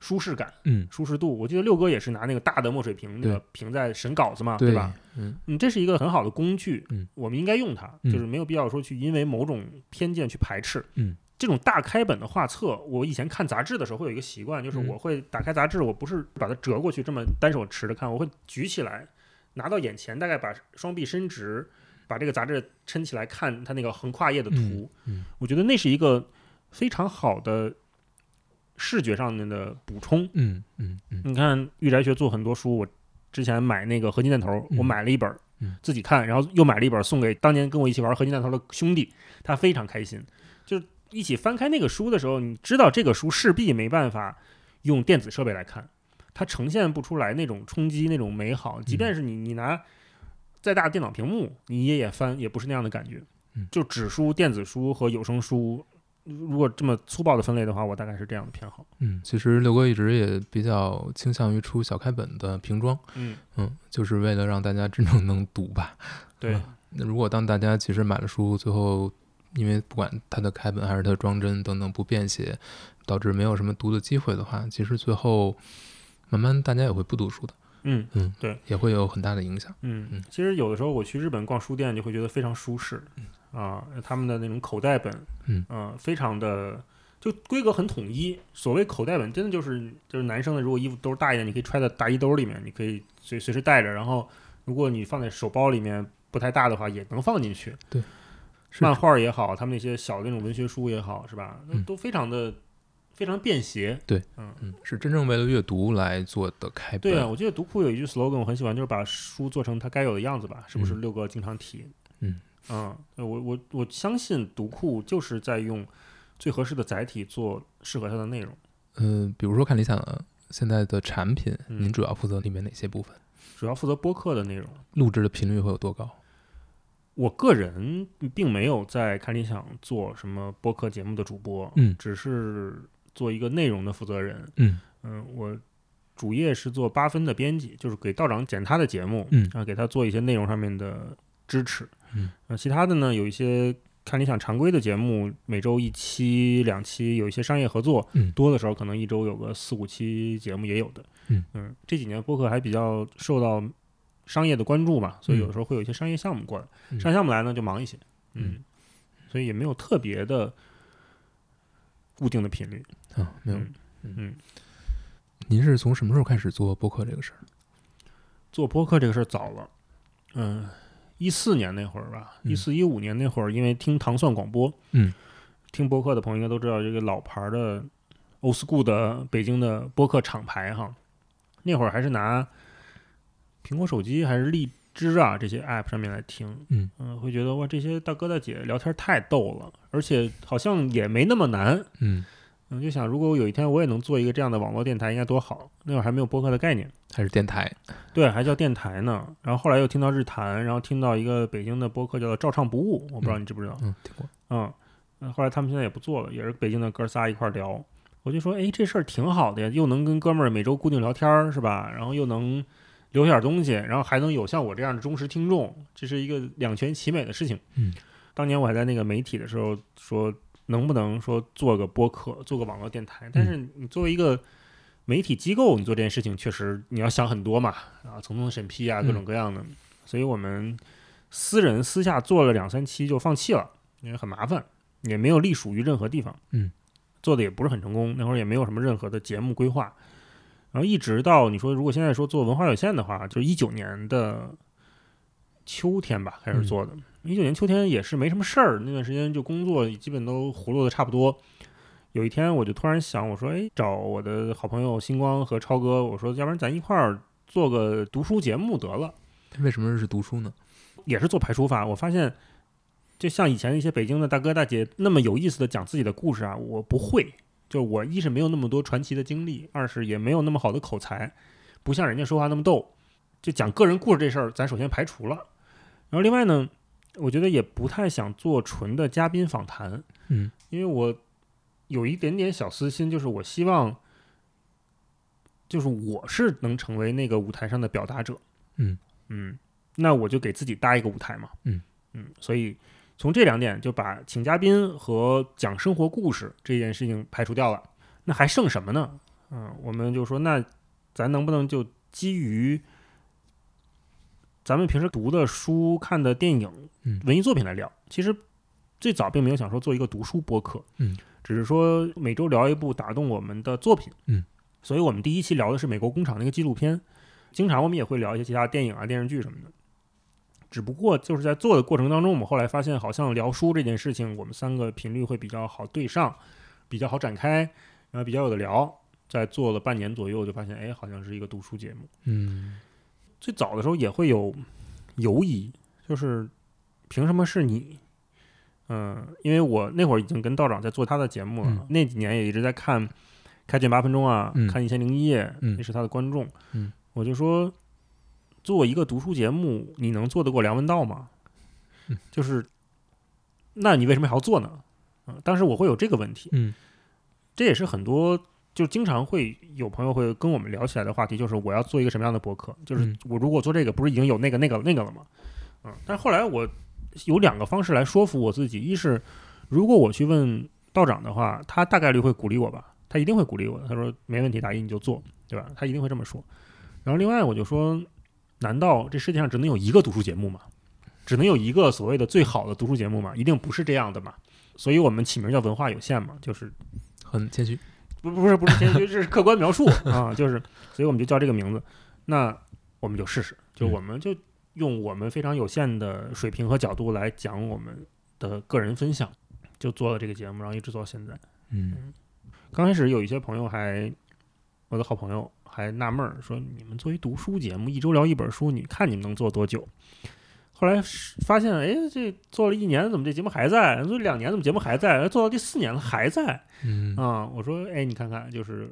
舒适感、嗯。舒适度。我记得六哥也是拿那个大的墨水屏，那个屏在审稿子嘛，对吧？？嗯。嗯，这是一个很好的工具，嗯，我们应该用它，嗯。就是没有必要说去因为某种偏见去排斥，嗯，这种大开本的画册，我以前看杂志的时候会有一个习惯，就是嗯。我会打开杂志，我不是把它折过去这么单手持着看，我会举起来，拿到眼前，大概把双臂伸直，把这个杂志撑起来看它那个横跨页的图，我觉得那是一个非常好的视觉上面的补充。嗯嗯嗯你看玉宅学做很多书，我之前买那个合金弹头，嗯我买了一本嗯自己看，然后又买了一本送给当年跟我一起玩合金弹头的兄弟，他非常开心。就是一起翻开那个书的时候，你知道这个书势必没办法用电子设备来看，它呈现不出来那种冲击、那种美好。即便是你你拿再大的电脑屏幕，你一页翻也不是那样的感觉嗯。就纸书、电子书和有声书，如果这么粗暴的分类的话，我大概是这样的偏好。嗯，其实六哥一直也比较倾向于出小开本的瓶装，嗯，嗯，就是为了让大家真正能读吧。[laughs] 对嗯，那如果当大家其实买了书，最后因为不管它的开本还是它的装帧等等不便携，导致没有什么读的机会的话，其实最后慢慢大家也会不读书的，嗯。嗯，对，也会有很大的影响。嗯嗯，其实有的时候我去日本逛书店，就会觉得非常舒适，啊，他们的那种口袋本，嗯呃，非常的就规格很统一。所谓口袋本，真的就是就是男生的，如果衣服兜大一点，你可以揣在大衣兜里面，你可以随随时带着。然后如果你放在手包里面不太大的话，也能放进去。对漫画也好，他们那些小的那种文学书也好，是吧？都非常的非常便携。对，嗯。嗯，是真正为了阅读来做的开本。对啊，我记得读库有一句 slogan 我很喜欢，就是把书做成它该有的样子吧，是不是？嗯六哥经常提。嗯嗯，对我我我相信读库就是在用最合适的载体做适合它的内容。嗯、比如说看理想现在的产品，嗯您主要负责里面哪些部分？主要负责播客的内容。录制的频率会有多高？我个人并没有在看理想做什么播客节目的主播，嗯只是做一个内容的负责人。嗯。嗯，我主业是做八分的编辑，就是给道长剪他的节目，嗯。啊，给他做一些内容上面的支持。嗯，呃，其他的呢，有一些看理想常规的节目，每周一期、两期，有一些商业合作，嗯。多的时候可能一周有个四五期节目也有的。嗯。这几年播客还比较受到商业的关注嘛，所以有的时候会有一些商业项目过来，嗯。商业项目来呢就忙一些，嗯。嗯，所以也没有特别的固定的频率。啊，没有。嗯嗯，您是从什么时候开始做播客这个事儿？做播客这个事儿早了，嗯，一四年那会儿吧，嗯。一四一五年那会儿，因为听糖蒜广播，嗯，听播客的朋友应该都知道这个老牌儿的 old school 的北京的播客厂牌哈，那会儿还是拿苹果手机还是荔枝啊这些 app 上面来听，嗯。会觉得哇这些大哥大姐聊天太逗了，而且好像也没那么难，嗯，嗯，就想如果有一天我也能做一个这样的网络电台，应该多好。那会儿还没有播客的概念。还是电台？对，还叫电台呢。然后后来又听到日坛，然后听到一个北京的播客叫做“照唱不误”，我不知道你知不知道。嗯，听过。嗯，嗯后来他们现在也不做了，也是北京的哥仨一块儿聊。我就说，哎，这事儿挺好的呀，又能跟哥们儿每周固定聊天儿，是吧？然后又能留下点东西，然后还能有像我这样的忠实听众，这是一个两全其美的事情。嗯，当年我还在那个媒体的时候说，能不能说做个播客，做个网络电台？但是你作为一个媒体机构，你做这件事情确实你要想很多嘛，啊，层层审批啊，各种各样的，所以我们私人私下做了两三期就放弃了，因为很麻烦，也没有隶属于任何地方，嗯，做的也不是很成功，那会儿也没有什么任何的节目规划，然后一直到你说如果现在说做文化有限的话，就是一九年的秋天吧开始做的，一九年秋天也是没什么事儿，那段时间就工作基本都葫芦的差不多。有一天我就突然想，我说，哎，找我的好朋友星光和超哥，我说，要不然咱一块儿做个读书节目得了。为什么是读书呢？也是做排除法。我发现，就像以前一些北京的大哥大姐那么有意思的讲自己的故事啊，我不会。就我一是没有那么多传奇的经历，二是也没有那么好的口才，不像人家说话那么逗。就讲个人故事这事儿，咱首先排除了。然后另外呢，我觉得也不太想做纯的嘉宾访谈，嗯，因为我有一点点小私心，就是我希望，就是我是能成为那个舞台上的表达者，嗯。嗯，那我就给自己搭一个舞台嘛，嗯。嗯，所以从这两点就把请嘉宾和讲生活故事这件事情排除掉了，那还剩什么呢？嗯，我们就说那咱能不能就基于咱们平时读的书、看的电影、嗯文艺作品来聊？其实最早并没有想说做一个读书播客，嗯，只是说每周聊一部打动我们的作品，嗯，所以我们第一期聊的是美国工厂那个纪录片，经常我们也会聊一些其他电影啊、电视剧什么的。只不过就是在做的过程当中，我们后来发现，好像聊书这件事情，我们三个频率会比较好对上，比较好展开，然后比较有的聊。在做了半年左右，就发现，哎，好像是一个读书节目。嗯最早的时候也会有犹疑，就是凭什么是你？嗯，因为我那会儿已经跟道长在做他的节目了，嗯那几年也一直在看《开卷八分钟》啊，嗯看《一千零一夜》，嗯那是他的观众。嗯，我就说，做一个读书节目，你能做得过梁文道吗？嗯就是，那你为什么还要做呢？嗯，当时我会有这个问题，嗯这也是很多就经常会有朋友会跟我们聊起来的话题，就是我要做一个什么样的博客？就是嗯我如果做这个，不是已经有那个那个那个了吗？嗯，但是后来我有两个方式来说服我自己，一是如果我去问道长的话，他大概率会鼓励我吧，他一定会鼓励我的。他说没问题，大一你就做，对吧？他一定会这么说。然后另外我就说，难道这世界上只能有一个读书节目吗？只能有一个所谓的最好的读书节目吗？一定不是这样的嘛。所以我们起名叫文化有限嘛，就是很谦虚。不不是不是谦虚，这是客观描述 [laughs] 啊，就是，所以我们就叫这个名字。那我们就试试，就嗯我们就用我们非常有限的水平和角度来讲我们的个人分享，就做了这个节目，然后一直做到现在。嗯刚开始有一些朋友还，我的好朋友还纳闷儿说，你们作为读书节目，一周聊一本书，你看你们能做多久？后来是发现，哎，这做了一年，怎么这节目还在？做两年，怎么节目还在？做到第四年了，还在。嗯啊、我说，哎，你看看，就是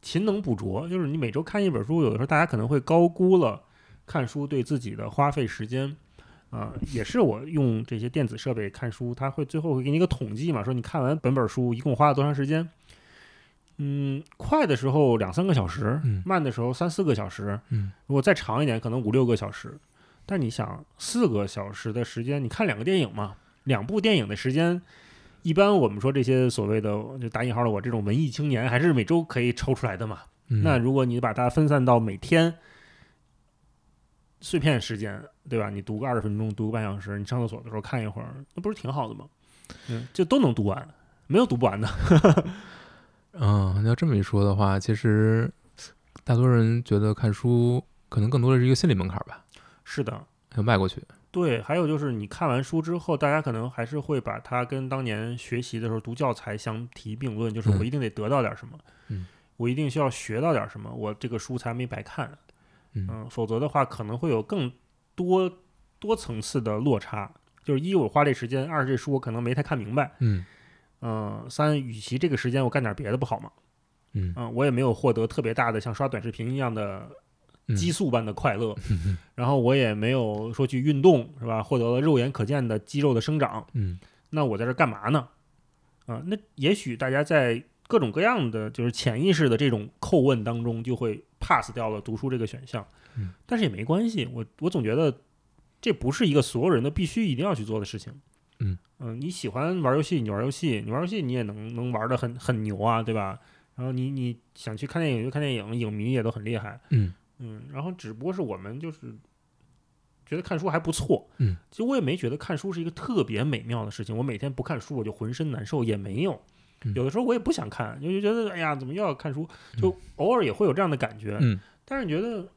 勤能补拙，就是你每周看一本书，有的时候大家可能会高估了看书对自己的花费时间。啊、也是我用这些电子设备看书，它会最后会给你一个统计嘛，说你看完本本书一共花了多长时间。嗯，快的时候两三个小时，嗯慢的时候三四个小时，嗯如果再长一点，可能五六个小时。但你想，四个小时的时间，你看两个电影嘛？两部电影的时间，一般我们说这些所谓的就打引号的我这种文艺青年，还是每周可以抽出来的嘛？嗯那如果你把它分散到每天碎片时间，对吧？你读个二十分钟，读个半小时，你上厕所的时候看一会儿，那不是挺好的吗？嗯，就都能读完，没有读不完的。嗯，要这么一说的话，其实大多人觉得看书可能更多的是一个心理门槛吧，是的，要迈过去。对，还有就是你看完书之后，大家可能还是会把它跟当年学习的时候读教材相提并论，就是我嗯一定得得到点什么，嗯，我一定需要学到点什么，我这个书才没白看，嗯嗯，否则的话可能会有更多多层次的落差。就是一，我花这时间；二，这书我可能没太看明白。嗯嗯、三，与其这个时间我干点别的不好吗？嗯嗯、我也没有获得特别大的像刷短视频一样的嗯激素般的快乐，[laughs] 然后我也没有说去运动，是吧？获得了肉眼可见的肌肉的生长，嗯那我在这儿干嘛呢？啊、那也许大家在各种各样的就是潜意识的这种叩问当中，就会 pass 掉了读书这个选项。嗯，但是也没关系，我我总觉得这不是一个所有人都必须一定要去做的事情。嗯嗯，你喜欢玩游戏，你玩游戏，你玩游戏你也能能玩的很很牛啊，对吧？然后你你想去看电影就看电影，影迷也都很厉害。嗯嗯，然后只不过是我们就是觉得看书还不错。嗯，其实我也没觉得看书是一个特别美妙的事情。我每天不看书我就浑身难受，也没有。嗯有的时候我也不想看，就就觉得哎呀，怎么又要看书？就偶尔也会有这样的感觉。嗯但是你觉得，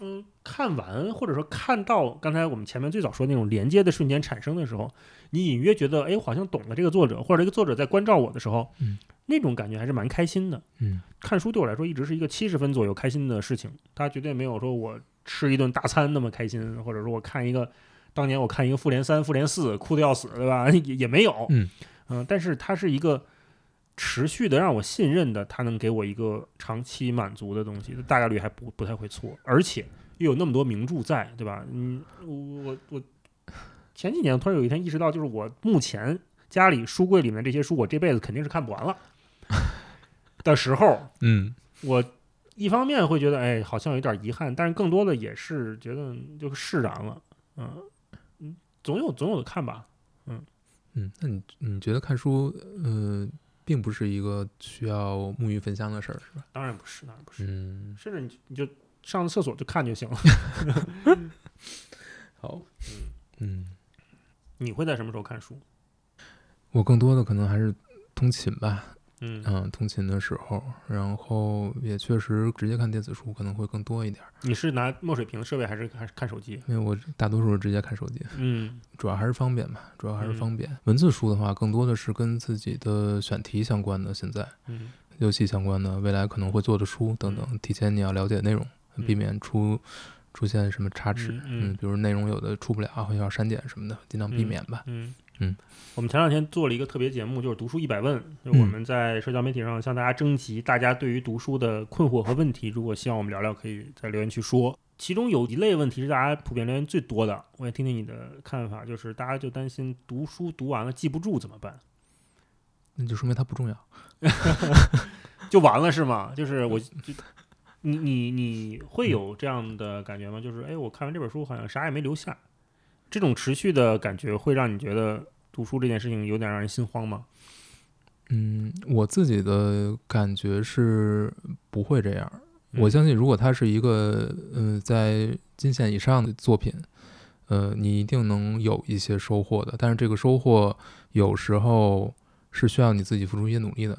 嗯，看完或者说看到刚才我们前面最早说那种连接的瞬间产生的时候，你隐约觉得，哎，我好像懂了这个作者，或者这个作者在关照我的时候，嗯，那种感觉还是蛮开心的。嗯看书对我来说一直是一个七十分左右开心的事情，它绝对没有说我吃一顿大餐那么开心，或者说我看一个当年我看一个复联三、复联四哭的要死，对吧？[laughs] 也也没有，嗯嗯、但是它是一个持续的让我信任的，它能给我一个长期满足的东西，大概率还不不太会错，而且又有那么多名著在，对吧？嗯，我我我前几年突然有一天意识到，就是我目前家里书柜里面这些书，我这辈子肯定是看不完了的时候，嗯我一方面会觉得，哎，好像有点遗憾，但是更多的也是觉得就是释然了，嗯嗯，总有总有的看吧，嗯嗯，那你你觉得看书，呃，并不是一个需要沐浴焚香的事儿，是吧？当然不是，当然不是，嗯，甚至你你就上厕所就看就行了。[laughs] 好，嗯嗯，你会在什么时候看书？我更多的可能还是通勤吧，嗯。嗯，通勤的时候，然后也确实直接看电子书可能会更多一点儿，你是拿墨水屏设备还是还是看手机？因为我大多数是直接看手机，嗯。主要还是方便吧，主要还是嗯。方便。文字书的话，更多的是跟自己的选题相关的，现在嗯。游戏相关的，未来可能会做的书等等，提前你要了解内容，嗯避免出出现什么差池，嗯嗯。比如内容有的出不了，会要删减什么的，尽量避免吧。嗯嗯，我们前两天做了一个特别节目，就是读书一百问，就我们在社交媒体上向大家征集大家对于读书的困惑和问题，如果希望我们聊聊，可以在留言区说。其中有一类问题是大家普遍留言最多的，我也听听你的看法，就是大家就担心读书读完了记不住怎么办？那就说明它不重要。[laughs] 就完了是吗？就是我，就你你你会有这样的感觉吗？就是哎，我看完这本书好像啥也没留下，这种持续的感觉会让你觉得读书这件事情有点让人心慌吗？嗯，我自己的感觉是不会这样。我嗯相信，如果它是一个呃在金线以上的作品，呃，你一定能有一些收获的。但是这个收获有时候是需要你自己付出一些努力的。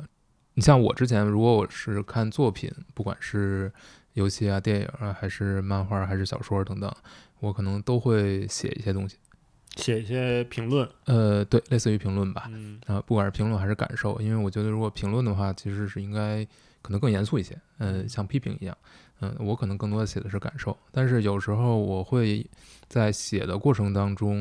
你像我之前，如果我是看作品，不管是游戏啊、电影啊，还是漫画，还是小说等等，我可能都会写一些东西。写一些评论，呃，对，类似于评论吧。嗯啊，不管是评论还是感受，因为我觉得如果评论的话，其实是应该可能更严肃一些，嗯、像批评一样，嗯、我可能更多的写的是感受，但是有时候我会在写的过程当中，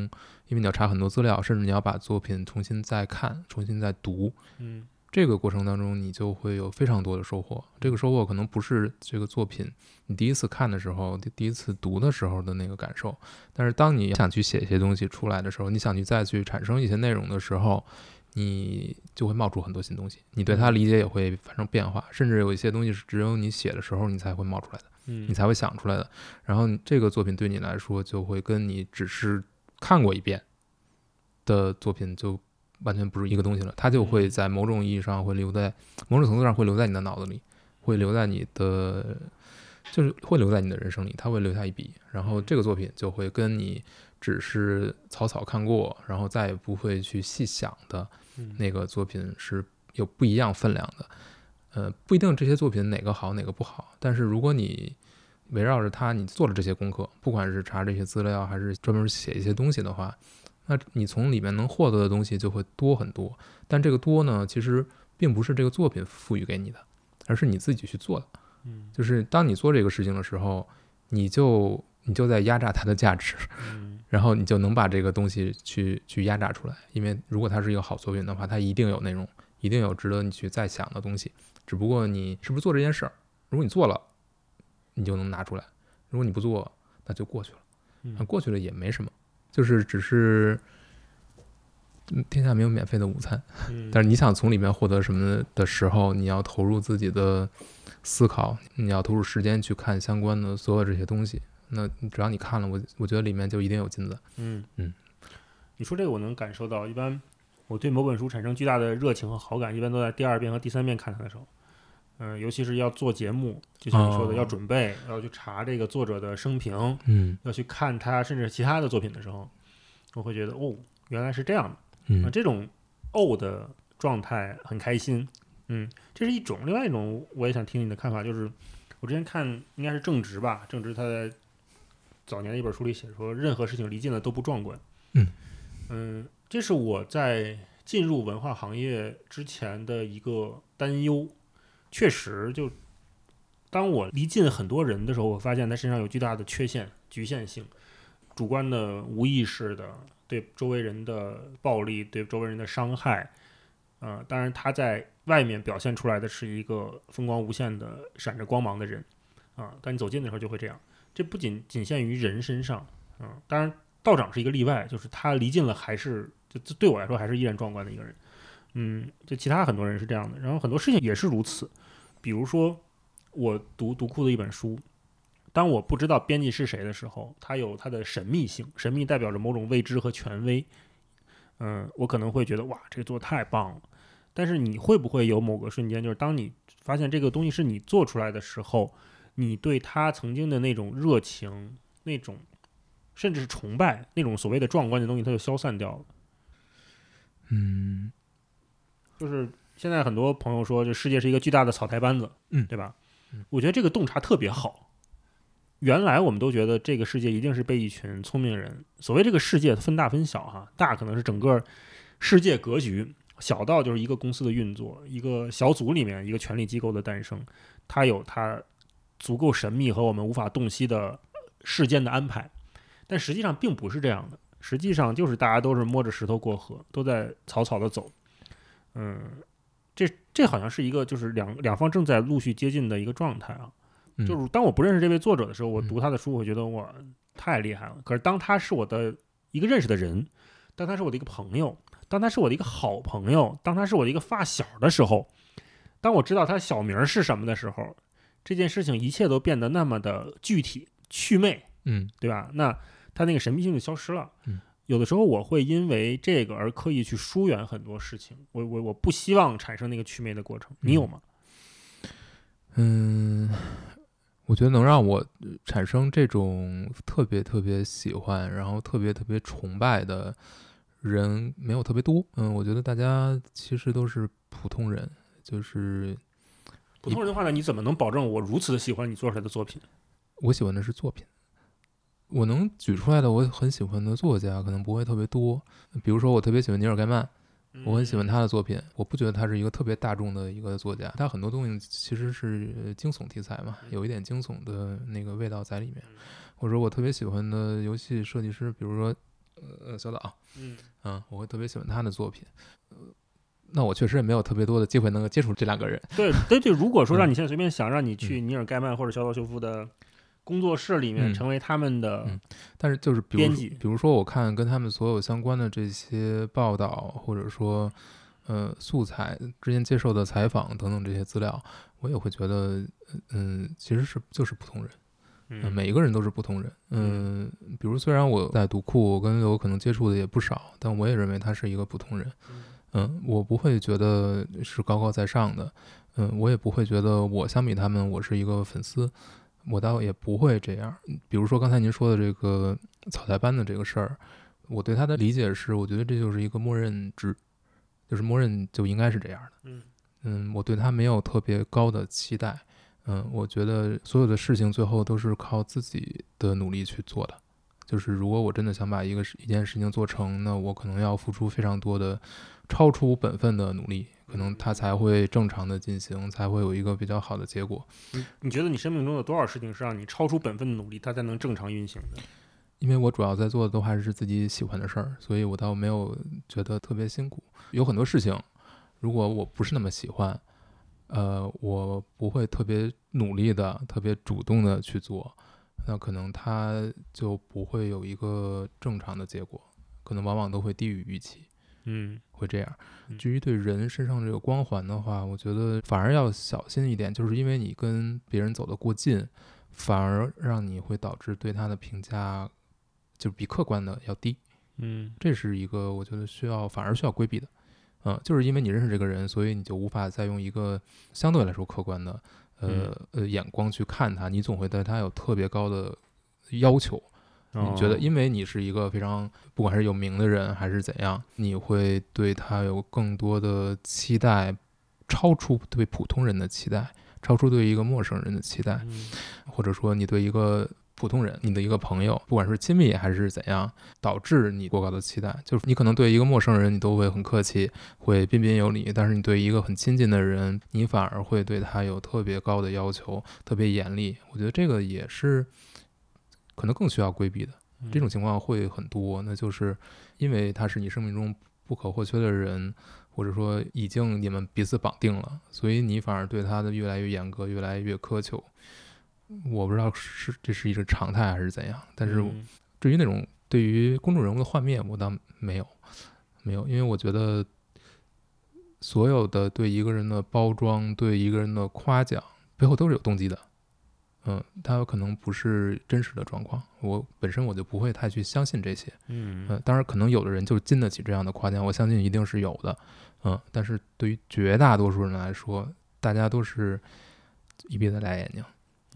因为你要查很多资料，甚至你要把作品重新再看、重新再读，嗯这个过程当中，你就会有非常多的收获。这个收获可能不是这个作品你第一次看的时候、第第一次读的时候的那个感受，但是当你想去写一些东西出来的时候，你想去再去产生一些内容的时候，你就会冒出很多新东西，你对它理解也会发生变化，甚至有一些东西是只有你写的时候你才会冒出来的，嗯你才会想出来的。然后这个作品对你来说，就会跟你只是看过一遍的作品就完全不是一个东西了，它就会在某种意义上会留在某种程度上会留在你的脑子里，会留在你的，就是会留在你的人生里，它会留下一笔。然后这个作品就会跟你只是草草看过，然后再也不会去细想的嗯那个作品是有不一样分量的。呃，不一定这些作品哪个好哪个不好，但是如果你围绕着它，你做了这些功课，不管是查这些资料，还是专门写一些东西的话，那你从里面能获得的东西就会多很多。但这个多呢，其实并不是这个作品赋予给你的，而是你自己去做的。嗯就是当你做这个事情的时候，你就你就在压榨它的价值，嗯然后你就能把这个东西去去压榨出来。因为如果它是一个好作品的话，它一定有内容，一定有值得你去再想的东西。只不过你是不是做这件事儿，如果你做了，你就能拿出来；如果你不做，那就过去了。那嗯过去了也没什么，就是只是嗯天下没有免费的午餐，嗯，[laughs] 但是你想从里面获得什么的时候，你要投入自己的思考，你要投入时间去看相关的所有这些东西。那只要你看了，我我觉得里面就一定有金子。嗯嗯，你说这个我能感受到，一般我对某本书产生巨大的热情和好感，一般都在第二遍和第三遍看它的时候。嗯、尤其是要做节目，就像你说的，哦要准备，要去查这个作者的生平，嗯要去看他甚至其他的作品的时候，我会觉得哦，原来是这样的。啊，嗯这种哦的状态很开心，嗯，这是一种。另外一种，我也想听你的看法，就是我之前看应该是正直吧，正直他在早年的一本书里写说，任何事情离近了都不壮观。嗯嗯，这是我在进入文化行业之前的一个担忧。确实，就当我离近很多人的时候，我发现他身上有巨大的缺陷、局限性，主观的、无意识的对周围人的暴力、对周围人的伤害。呃，当然他在外面表现出来的是一个风光无限的、闪着光芒的人啊、但你走近的时候就会这样。这不仅仅限于人身上，嗯、当然道长是一个例外，就是他离近了还是就就对我来说还是依然壮观的一个人。嗯，就其他很多人是这样的，然后很多事情也是如此。比如说，我读读库的一本书，当我不知道编辑是谁的时候，它有它的神秘性，神秘代表着某种未知和权威。嗯，我可能会觉得哇，这个做得太棒了。但是你会不会有某个瞬间，就是当你发现这个东西是你做出来的时候，你对他曾经的那种热情、那种甚至是崇拜、那种所谓的壮观的东西，它就消散掉了。嗯就是现在很多朋友说，这世界是一个巨大的草台班子，嗯对吧嗯？我觉得这个洞察特别好。原来我们都觉得这个世界一定是被一群聪明人，所谓这个世界分大分小哈，大可能是整个世界格局，小到就是一个公司的运作，一个小组里面一个权力机构的诞生，它有它足够神秘和我们无法洞悉的事件的安排，但实际上并不是这样的，实际上就是大家都是摸着石头过河，都在草草的走。嗯，这这好像是一个就是两两方正在陆续接近的一个状态啊。嗯就是当我不认识这位作者的时候，我嗯读他的书，我觉得我太厉害了。可是当他是我的一个认识的人，当他是我的一个朋友，当他是我的一个好朋友，当他是我的一个发小的时候，当我知道他小名是什么的时候，这件事情一切都变得那么的具体趣味，嗯对吧？那他那个神秘性就消失了。嗯，有的时候我会因为这个而刻意去疏远很多事情，我我我不希望产生那个祛魅的过程。你有吗？嗯，我觉得能让我呃产生这种特别特别喜欢，然后特别特别崇拜的人没有特别多。嗯，我觉得大家其实都是普通人，就是普通人的话呢，你怎么能保证我如此的喜欢你做出来的作品？我喜欢的是作品。我能举出来的我很喜欢的作家可能不会特别多，比如说我特别喜欢尼尔盖曼，我很喜欢他的作品。我不觉得他是一个特别大众的一个作家，他很多东西其实是呃惊悚题材嘛，有一点惊悚的那个味道在里面。或者我特别喜欢的游戏设计师，比如说呃小岛，嗯，嗯，我会特别喜欢他的作品。呃，那我确实也没有特别多的机会能够接触这两个人。对对对。如果说 [laughs] 嗯让你现在随便想，让你去尼尔盖曼或者小岛秀夫的工作室里面嗯成为他们的，嗯但是就是比如说编辑比如说我看跟他们所有相关的这些报道，或者说呃素材之前接受的采访等等这些资料，我也会觉得嗯、其实是就是普通人。嗯，嗯，每一个人都是普通人。嗯，比如虽然我在读库，我跟刘可能接触的也不少，但我也认为他是一个普通人。嗯，我不会觉得是高高在上的。嗯，我也不会觉得我相比他们我是一个粉丝，我倒也不会这样。比如说刚才您说的这个草台班的这个事儿，我对他的理解是，我觉得这就是一个默认值，就是默认就应该是这样的。嗯嗯，我对他没有特别高的期待。嗯，我觉得所有的事情最后都是靠自己的努力去做的。就是如果我真的想把一个事一件事情做成，那我可能要付出非常多的超出本分的努力，可能它才会正常的进行，才会有一个比较好的结果。你你觉得你生命中有多少事情是让你超出本分的努力，它才能正常运行的？因为我主要在做的都还是自己喜欢的事儿，所以我倒没有觉得特别辛苦。有很多事情，如果我不是那么喜欢，呃，我不会特别努力的、特别主动的去做，那可能它就不会有一个正常的结果，可能往往都会低于预期。嗯会这样。嗯至于对人身上这个光环的话，我觉得反而要小心一点，就是因为你跟别人走得过近，反而让你会导致对他的评价就比客观的要低。嗯这是一个我觉得需要反而需要规避的。嗯，就是因为你认识这个人，所以你就无法再用一个相对来说客观的呃呃眼光去看他，你总会对他有特别高的要求。你觉得，哦。因为你是一个非常不管是有名的人还是怎样，你会对他有更多的期待，超出对普通人的期待，超出对一个陌生人的期待，嗯。或者说你对一个普通人，你的一个朋友，不管是亲密还是怎样，导致你过高的期待。就是你可能对一个陌生人，你都会很客气，会彬彬有礼，但是你对一个很亲近的人，你反而会对他有特别高的要求，特别严厉。我觉得这个也是可能更需要规避的。这种情况会很多，那就是因为他是你生命中不可或缺的人，或者说已经你们彼此绑定了，所以你反而对他的越来越严格，越来越苛求。我不知道是这是一个常态还是怎样，但是嗯至于那种对于公众人物的幻灭，我倒没有，没有，因为我觉得所有的对一个人的包装，对一个人的夸奖，背后都是有动机的。嗯，他有可能不是真实的状况，我本身我就不会太去相信这些。嗯嗯，当然可能有的人就经得起这样的夸奖，我相信一定是有的。嗯，但是对于绝大多数人来说，大家都是一闭着俩眼睛，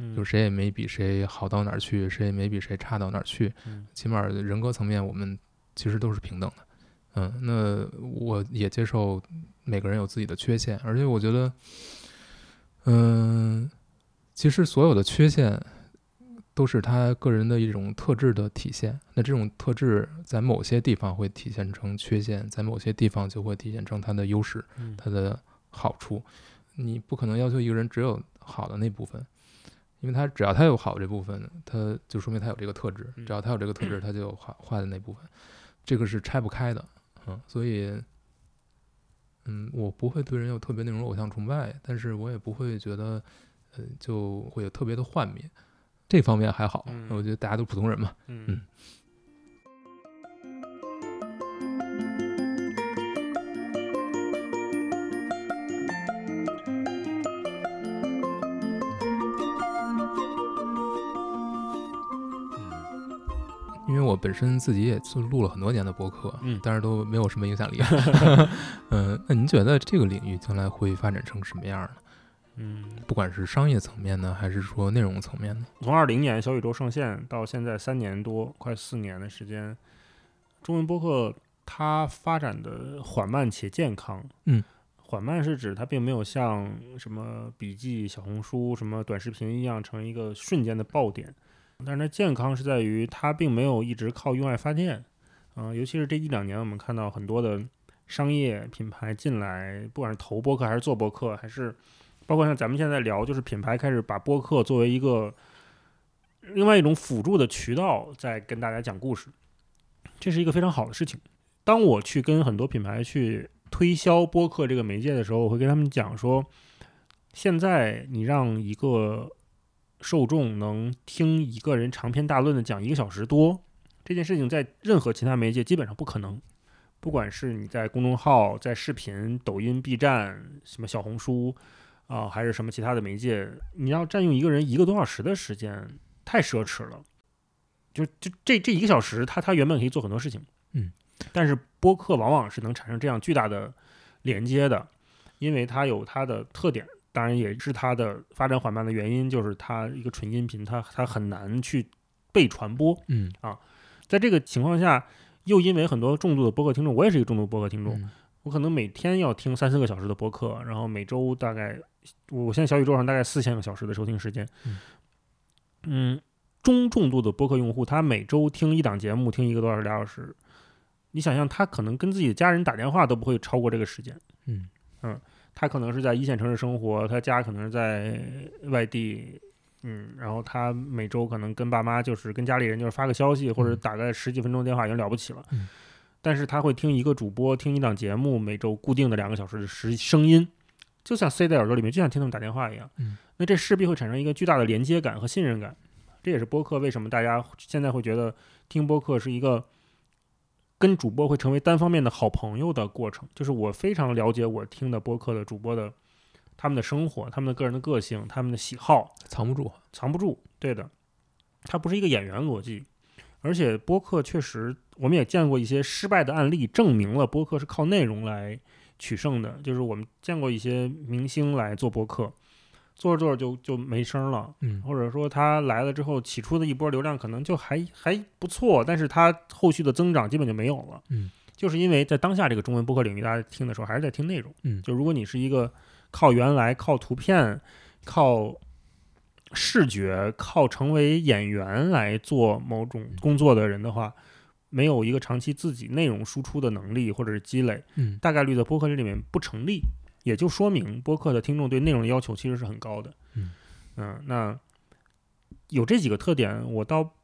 嗯就谁也没比谁好到哪儿去，谁也没比谁差到哪儿去。嗯起码人格层面，我们其实都是平等的。嗯，那我也接受每个人有自己的缺陷，而且我觉得，嗯，其实所有的缺陷都是他个人的一种特质的体现。那这种特质在某些地方会体现成缺陷，在某些地方就会体现成他的优势。嗯它的好处。你不可能要求一个人只有好的那部分，因为他只要他有好这部分，他就说明他有这个特质。嗯只要他有这个特质，他就有坏坏的那部分，这个是拆不开的。嗯，所以，嗯，我不会对人有特别那种偶像崇拜，但是我也不会觉得，呃，就会有特别的幻灭。这方面还好，嗯我觉得大家都普通人嘛。嗯嗯为我本身自己也是录了很多年的播客，嗯但是都没有什么影响力。[laughs] 嗯，那您觉得这个领域将来会发展成什么样呢？嗯，不管是商业层面呢，还是说内容层面呢？从二零年小宇宙上线到现在三年多，快四年的时间，中文播客它发展的缓慢且健康。嗯，缓慢是指它并没有像什么笔记、小红书、什么短视频一样成一个瞬间的爆点，但是它健康是在于它并没有一直靠用爱发电。嗯、尤其是这一两年，我们看到很多的商业品牌进来，不管是投播客还是做播客，还是包括像咱们现在聊，就是品牌开始把播客作为一个另外一种辅助的渠道，在跟大家讲故事，这是一个非常好的事情。当我去跟很多品牌去推销播客这个媒介的时候，我会跟他们讲说，现在你让一个受众能听一个人长篇大论的讲一个小时多，这件事情在任何其他媒介基本上不可能。不管是你在公众号、在视频、抖音、B 站、什么小红书啊、还是什么其他的媒介，你要占用一个人一个多小时的时间，太奢侈了。就就这这一个小时，他他原本可以做很多事情，嗯，但是播客往往是能产生这样巨大的连接的，因为它有它的特点，当然也是它的发展缓慢的原因，就是它一个纯音频，它它很难去被传播。嗯在这个情况下，又因为很多重度的播客听众，我也是一个重度播客听众，嗯我可能每天要听三四个小时的播客，然后每周大概，我现在小宇宙上大概四千个小时的收听时间。嗯嗯中重度的播客用户，他每周听一档节目，听一个多小时、俩小时，你想象他可能跟自己的家人打电话都不会超过这个时间。嗯他可能是在一线城市生活，他家可能是在外地，嗯，然后他每周可能跟爸妈就是跟家里人就是发个消息或者嗯。打个十几分钟电话已经了不起了，嗯。但是他会听一个主播听一档节目，每周固定的两个小时的时声音，就像塞在耳朵里面，就像听他们打电话一样，嗯，那这势必会产生一个巨大的连接感和信任感，这也是播客为什么大家现在会觉得听播客是一个跟主播会成为单方面的好朋友的过程，就是我非常了解我听的播客的主播的他们的生活、他们的个人的个性、他们的喜好，藏不住。藏不住。对的，它不是一个演员逻辑，而且播客确实，我们也见过一些失败的案例，证明了播客是靠内容来取胜的。就是我们见过一些明星来做播客，做着做着就就没声了，嗯或者说他来了之后，起初的一波流量可能就还还不错，但是他后续的增长基本就没有了。嗯，就是因为在当下这个中文播客领域，大家听的时候还是在听内容。嗯就如果你是一个靠原来、靠图片、靠视觉、靠成为演员来做某种工作的人的话，没有一个长期自己内容输出的能力或者是积累，嗯大概率在播客这里面不成立，也就说明播客的听众对内容的要求其实是很高的。嗯那有这几个特点，我倒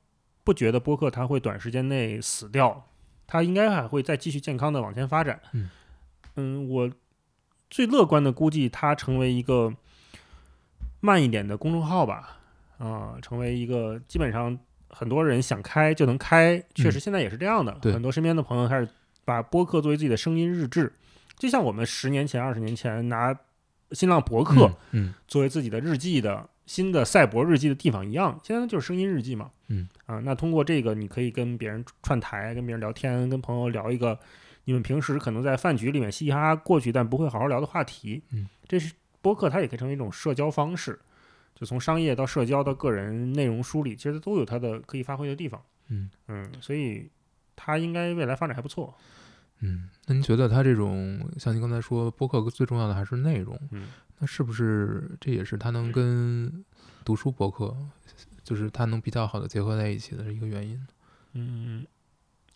不觉得播客它会短时间内死掉，它应该还会再继续健康的往前发展。嗯嗯我最乐观的估计它成为一个慢一点的公众号吧，啊、成为一个基本上很多人想开就能开，确实现在也是这样的。对很多身边的朋友开始把播客作为自己的声音日志，就像我们十年前、二十年前拿新浪博客嗯作为自己的日记的新的赛博日记的地方一样，现在就是声音日记嘛。嗯啊，那通过这个，你可以跟别人串台，跟别人聊天，跟朋友聊一个你们平时可能在饭局里面嘻嘻哈哈过去，但不会好好聊的话题。嗯，这是播客，它也可以成为一种社交方式，就从商业到社交到个人内容梳理，其实都有它的可以发挥的地方。嗯嗯，所以它应该未来发展还不错。嗯，那您觉得他这种像您刚才说，播客最重要的还是内容，嗯，那是不是这也是他能跟读书博客，就是他能比较好的结合在一起的一个原因？嗯，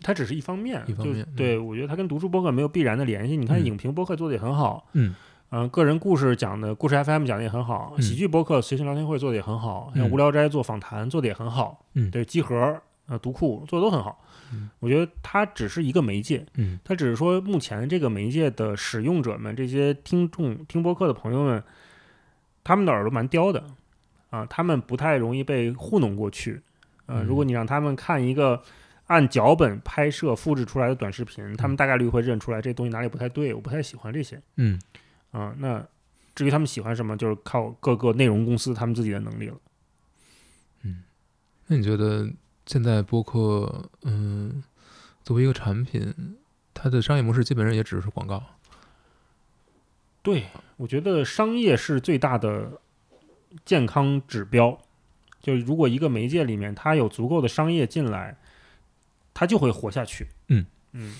它只是一方面，一方面对我觉得它跟读书博客没有必然的联系。你看嗯。影评播客做的也很好，嗯。嗯、个人故事讲的故事 FM 讲的也很好，嗯。喜剧播客随性聊天会做的也很好，像嗯。无聊斋做访谈做的也很好，嗯。对，集合呃读库做的都很好。嗯我觉得它只是一个媒介，嗯它只是说目前这个媒介的使用者们，这些听众听播客的朋友们，他们的耳朵蛮刁的啊，他们不太容易被糊弄过去。呃，嗯如果你让他们看一个按脚本拍摄复制出来的短视频，他们大概率会认出来这东西哪里不太对，我不太喜欢这些嗯啊。那至于他们喜欢什么，就是靠各个内容公司他们自己的能力了。嗯那你觉得现在播客，嗯，作为一个产品，它的商业模式基本上也只是广告。对，我觉得商业是最大的健康指标。就是如果一个媒介里面它有足够的商业进来，它就会活下去。嗯嗯，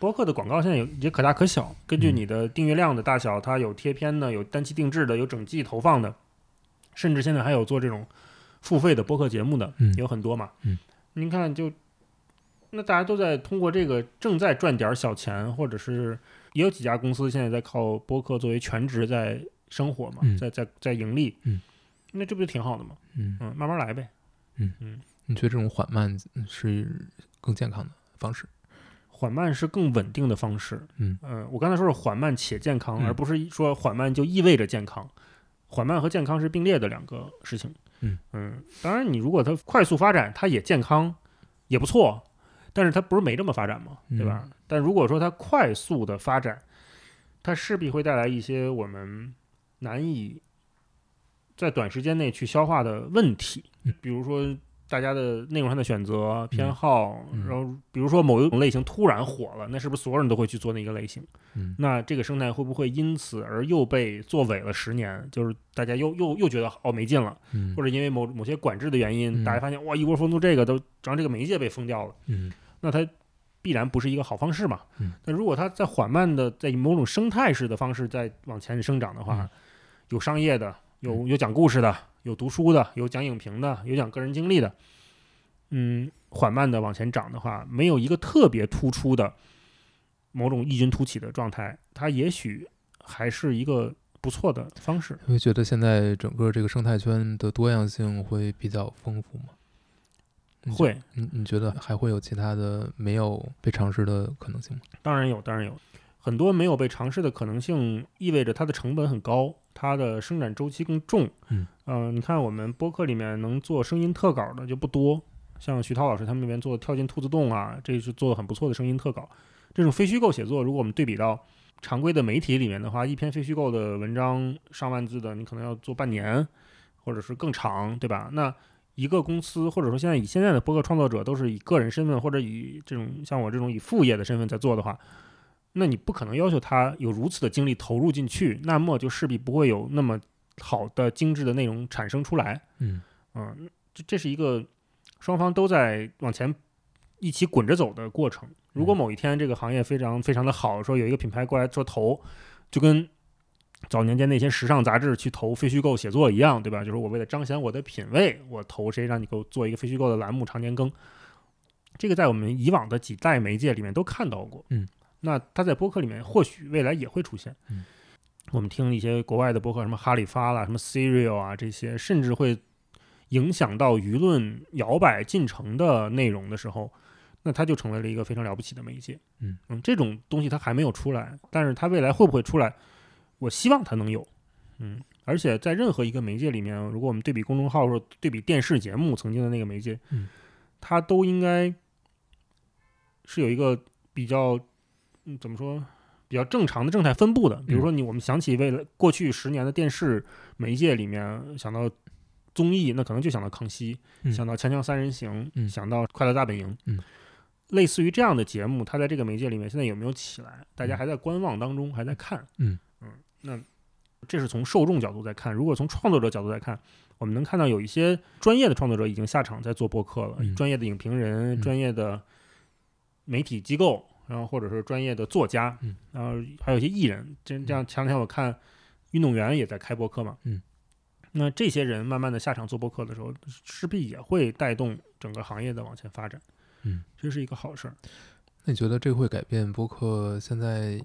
播客的广告现在有也可大可小，根据嗯你的订阅量的大小，它有贴片的，有单期定制的，有整季投放的，甚至现在还有做这种付费的播客节目的，嗯有很多嘛。嗯，您看就。那大家都在通过这个正在赚点儿小钱，或者是也有几家公司现在在靠播客作为全职在生活嘛，嗯在在在盈利，嗯，那这不就挺好的吗？嗯，嗯，慢慢来呗。嗯嗯你觉得这种缓慢是更健康的方式？缓慢是更稳定的方式。嗯呃，我刚才说是缓慢且健康，嗯而不是说缓慢就意味着健康。缓慢和健康是并列的两个事情。嗯当然，你如果它快速发展，它也健康，也不错。但是它不是没这么发展嘛，对吧？但如果说它快速的发展，它势必会带来一些我们难以在短时间内去消化的问题，嗯比如说大家的内容上的选择、偏好，嗯然后比如说某一种类型突然火了，那是不是所有人都会去做那个类型？嗯那这个生态会不会因此而又被做伪了十年？就是大家又又又觉得哦没劲了，嗯或者因为某某些管制的原因，嗯大家发现哇一窝蜂都这个都让这个媒介被封掉了，嗯那它必然不是一个好方式嘛。嗯那如果它在缓慢的在以某种生态式的方式在往前生长的话，嗯有商业的，有有讲故事的，有读书的，有讲影评的，有讲个人经历的，嗯，缓慢的往前涨的话，没有一个特别突出的某种异军突起的状态，它也许还是一个不错的方式。你会觉得现在整个这个生态圈的多样性会比较丰富吗？会，你你觉得还会有其他的没有被尝试的可能性吗？当然有，当然有。很多没有被尝试的可能性，意味着它的成本很高，它的生产周期更重。嗯，嗯，你看我们播客里面能做声音特稿的就不多，像徐涛老师他们那边做跳进兔子洞啊，这是做的很不错的声音特稿。这种非虚构写作，如果我们对比到常规的媒体里面的话，一篇非虚构的文章上万字的，你可能要做半年，或者是更长，对吧？那一个公司或者说现在以现在的播客创作者都是以个人身份或者以这种像我这种以副业的身份在做的话，那你不可能要求他有如此的精力投入进去，那么就势必不会有那么好的精致的内容产生出来。嗯嗯，这这是一个双方都在往前一起滚着走的过程。如果某一天这个行业非常非常的好，说有一个品牌过来做投，就跟早年间那些时尚杂志去投非虚构写作一样，对吧？就是我为了彰显我的品味，我投谁让你给我做一个非虚构的栏目常年更。这个在我们以往的几代媒介里面都看到过，嗯，那它在播客里面或许未来也会出现，嗯，我们听一些国外的博客，什么哈里发啦，什么 Serial 啊这些，甚至会影响到舆论摇摆进程的内容的时候，那它就成为了一个非常了不起的媒介，嗯。嗯，这种东西它还没有出来，但是它未来会不会出来？我希望它能有，嗯，而且在任何一个媒介里面，如果我们对比公众号或者对比电视节目曾经的那个媒介，嗯，它都应该是有一个比较，嗯，怎么说，比较正常的正态分布的。比如说你，我们想起为了过去十年的电视媒介里面想到综艺，那可能就想到康熙，嗯想到锵锵三人行，嗯想到快乐大本营，嗯。类似于这样的节目，它在这个媒介里面现在有没有起来？大家还在观望当中，还在看。嗯嗯，那这是从受众角度在看。如果从创作者角度来看，我们能看到有一些专业的创作者已经下场在做播客了，嗯专业的影评人、嗯专业的媒体机构，然后或者是专业的作家，嗯然后还有一些艺人。这这样前两天我看运动员也在开播客嘛，嗯，那这些人慢慢的下场做播客的时候，势必也会带动整个行业的往前发展。嗯，这是一个好事儿。那你觉得这会改变播客？现在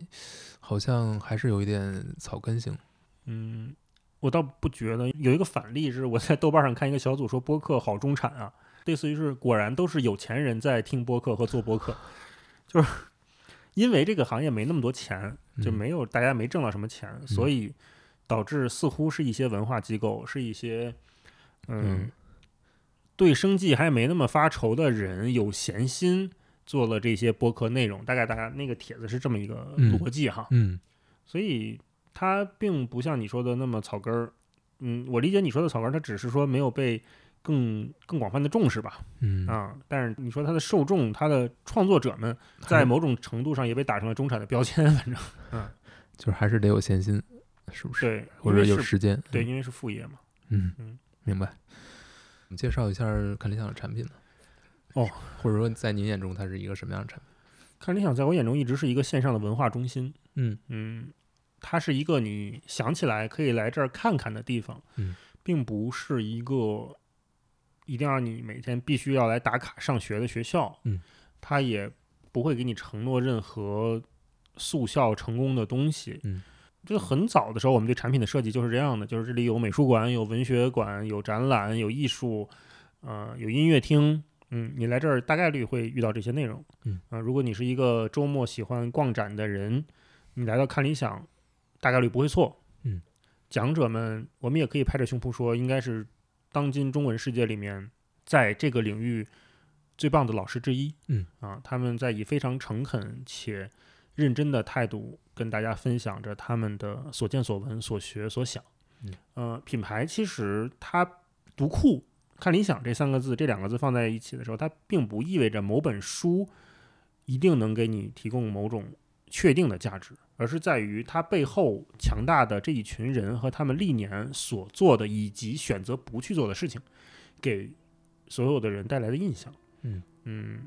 好像还是有一点草根性。嗯，我倒不觉得。有一个反例是我在豆瓣上看一个小组说播客好中产啊，类似于是果然都是有钱人在听播客和做播客，[laughs] 就是因为这个行业没那么多钱，就嗯没有大家没挣到什么钱，所以导致似乎是一些文化机构，是一些嗯嗯对生计还没那么发愁的人有闲心做了这些播客内容。大概大家那个帖子是这么一个嗯逻辑哈。嗯所以它并不像你说的那么草根儿。嗯，我理解你说的草根儿，它只是说没有被更更广泛的重视吧。嗯啊，但是你说它的受众，它的创作者们，在某种程度上也被打成了中产的标签，反正 [laughs] 嗯就是还是得有闲心，是不是？对，或者有时间。对，因为是副业嘛。嗯嗯明白。你介绍一下看理想的产品呢？哦，或者说在您眼中它是一个什么样的产品？看理想在我眼中一直是一个线上的文化中心。嗯嗯，它是一个你想起来可以来这儿看看的地方，嗯，并不是一个一定让你每天必须要来打卡上学的学校，嗯，它也不会给你承诺任何速效成功的东西，嗯。就很早的时候，我们对产品的设计就是这样的，就是这里有美术馆、有文学馆、有展览、有艺术，呃，有音乐厅。嗯，你来这儿大概率会遇到这些内容。嗯啊、如果你是一个周末喜欢逛展的人，你来到看理想，大概率不会错。嗯，讲者们，我们也可以拍着胸脯说，应该是当今中文世界里面，在这个领域最棒的老师之一。嗯，啊，他们在以非常诚恳且认真的态度跟大家分享着他们的所见所闻、所学所想。嗯，呃，品牌其实它读库。看理想这三个字，这两个字放在一起的时候，它并不意味着某本书一定能给你提供某种确定的价值，而是在于它背后强大的这一群人和他们历年所做的以及选择不去做的事情，给所有的人带来的印象。嗯嗯，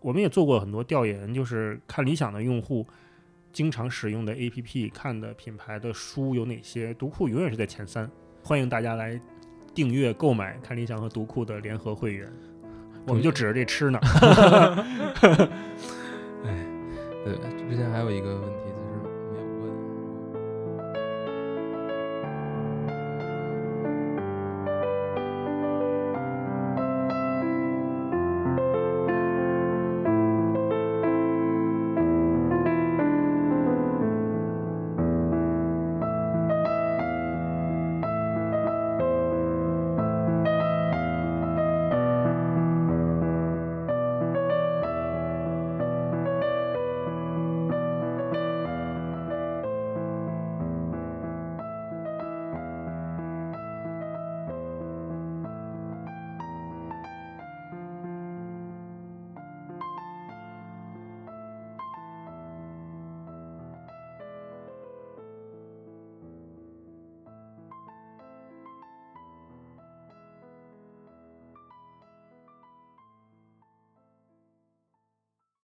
我们也做过很多调研，就是看理想的用户经常使用的 APP、看的品牌的书有哪些，读库永远是在前三。欢迎大家来订阅购买看理想和读库的联合会员。我们就指着这吃呢。[laughs] [laughs] 哎，对，之前还有一个问题，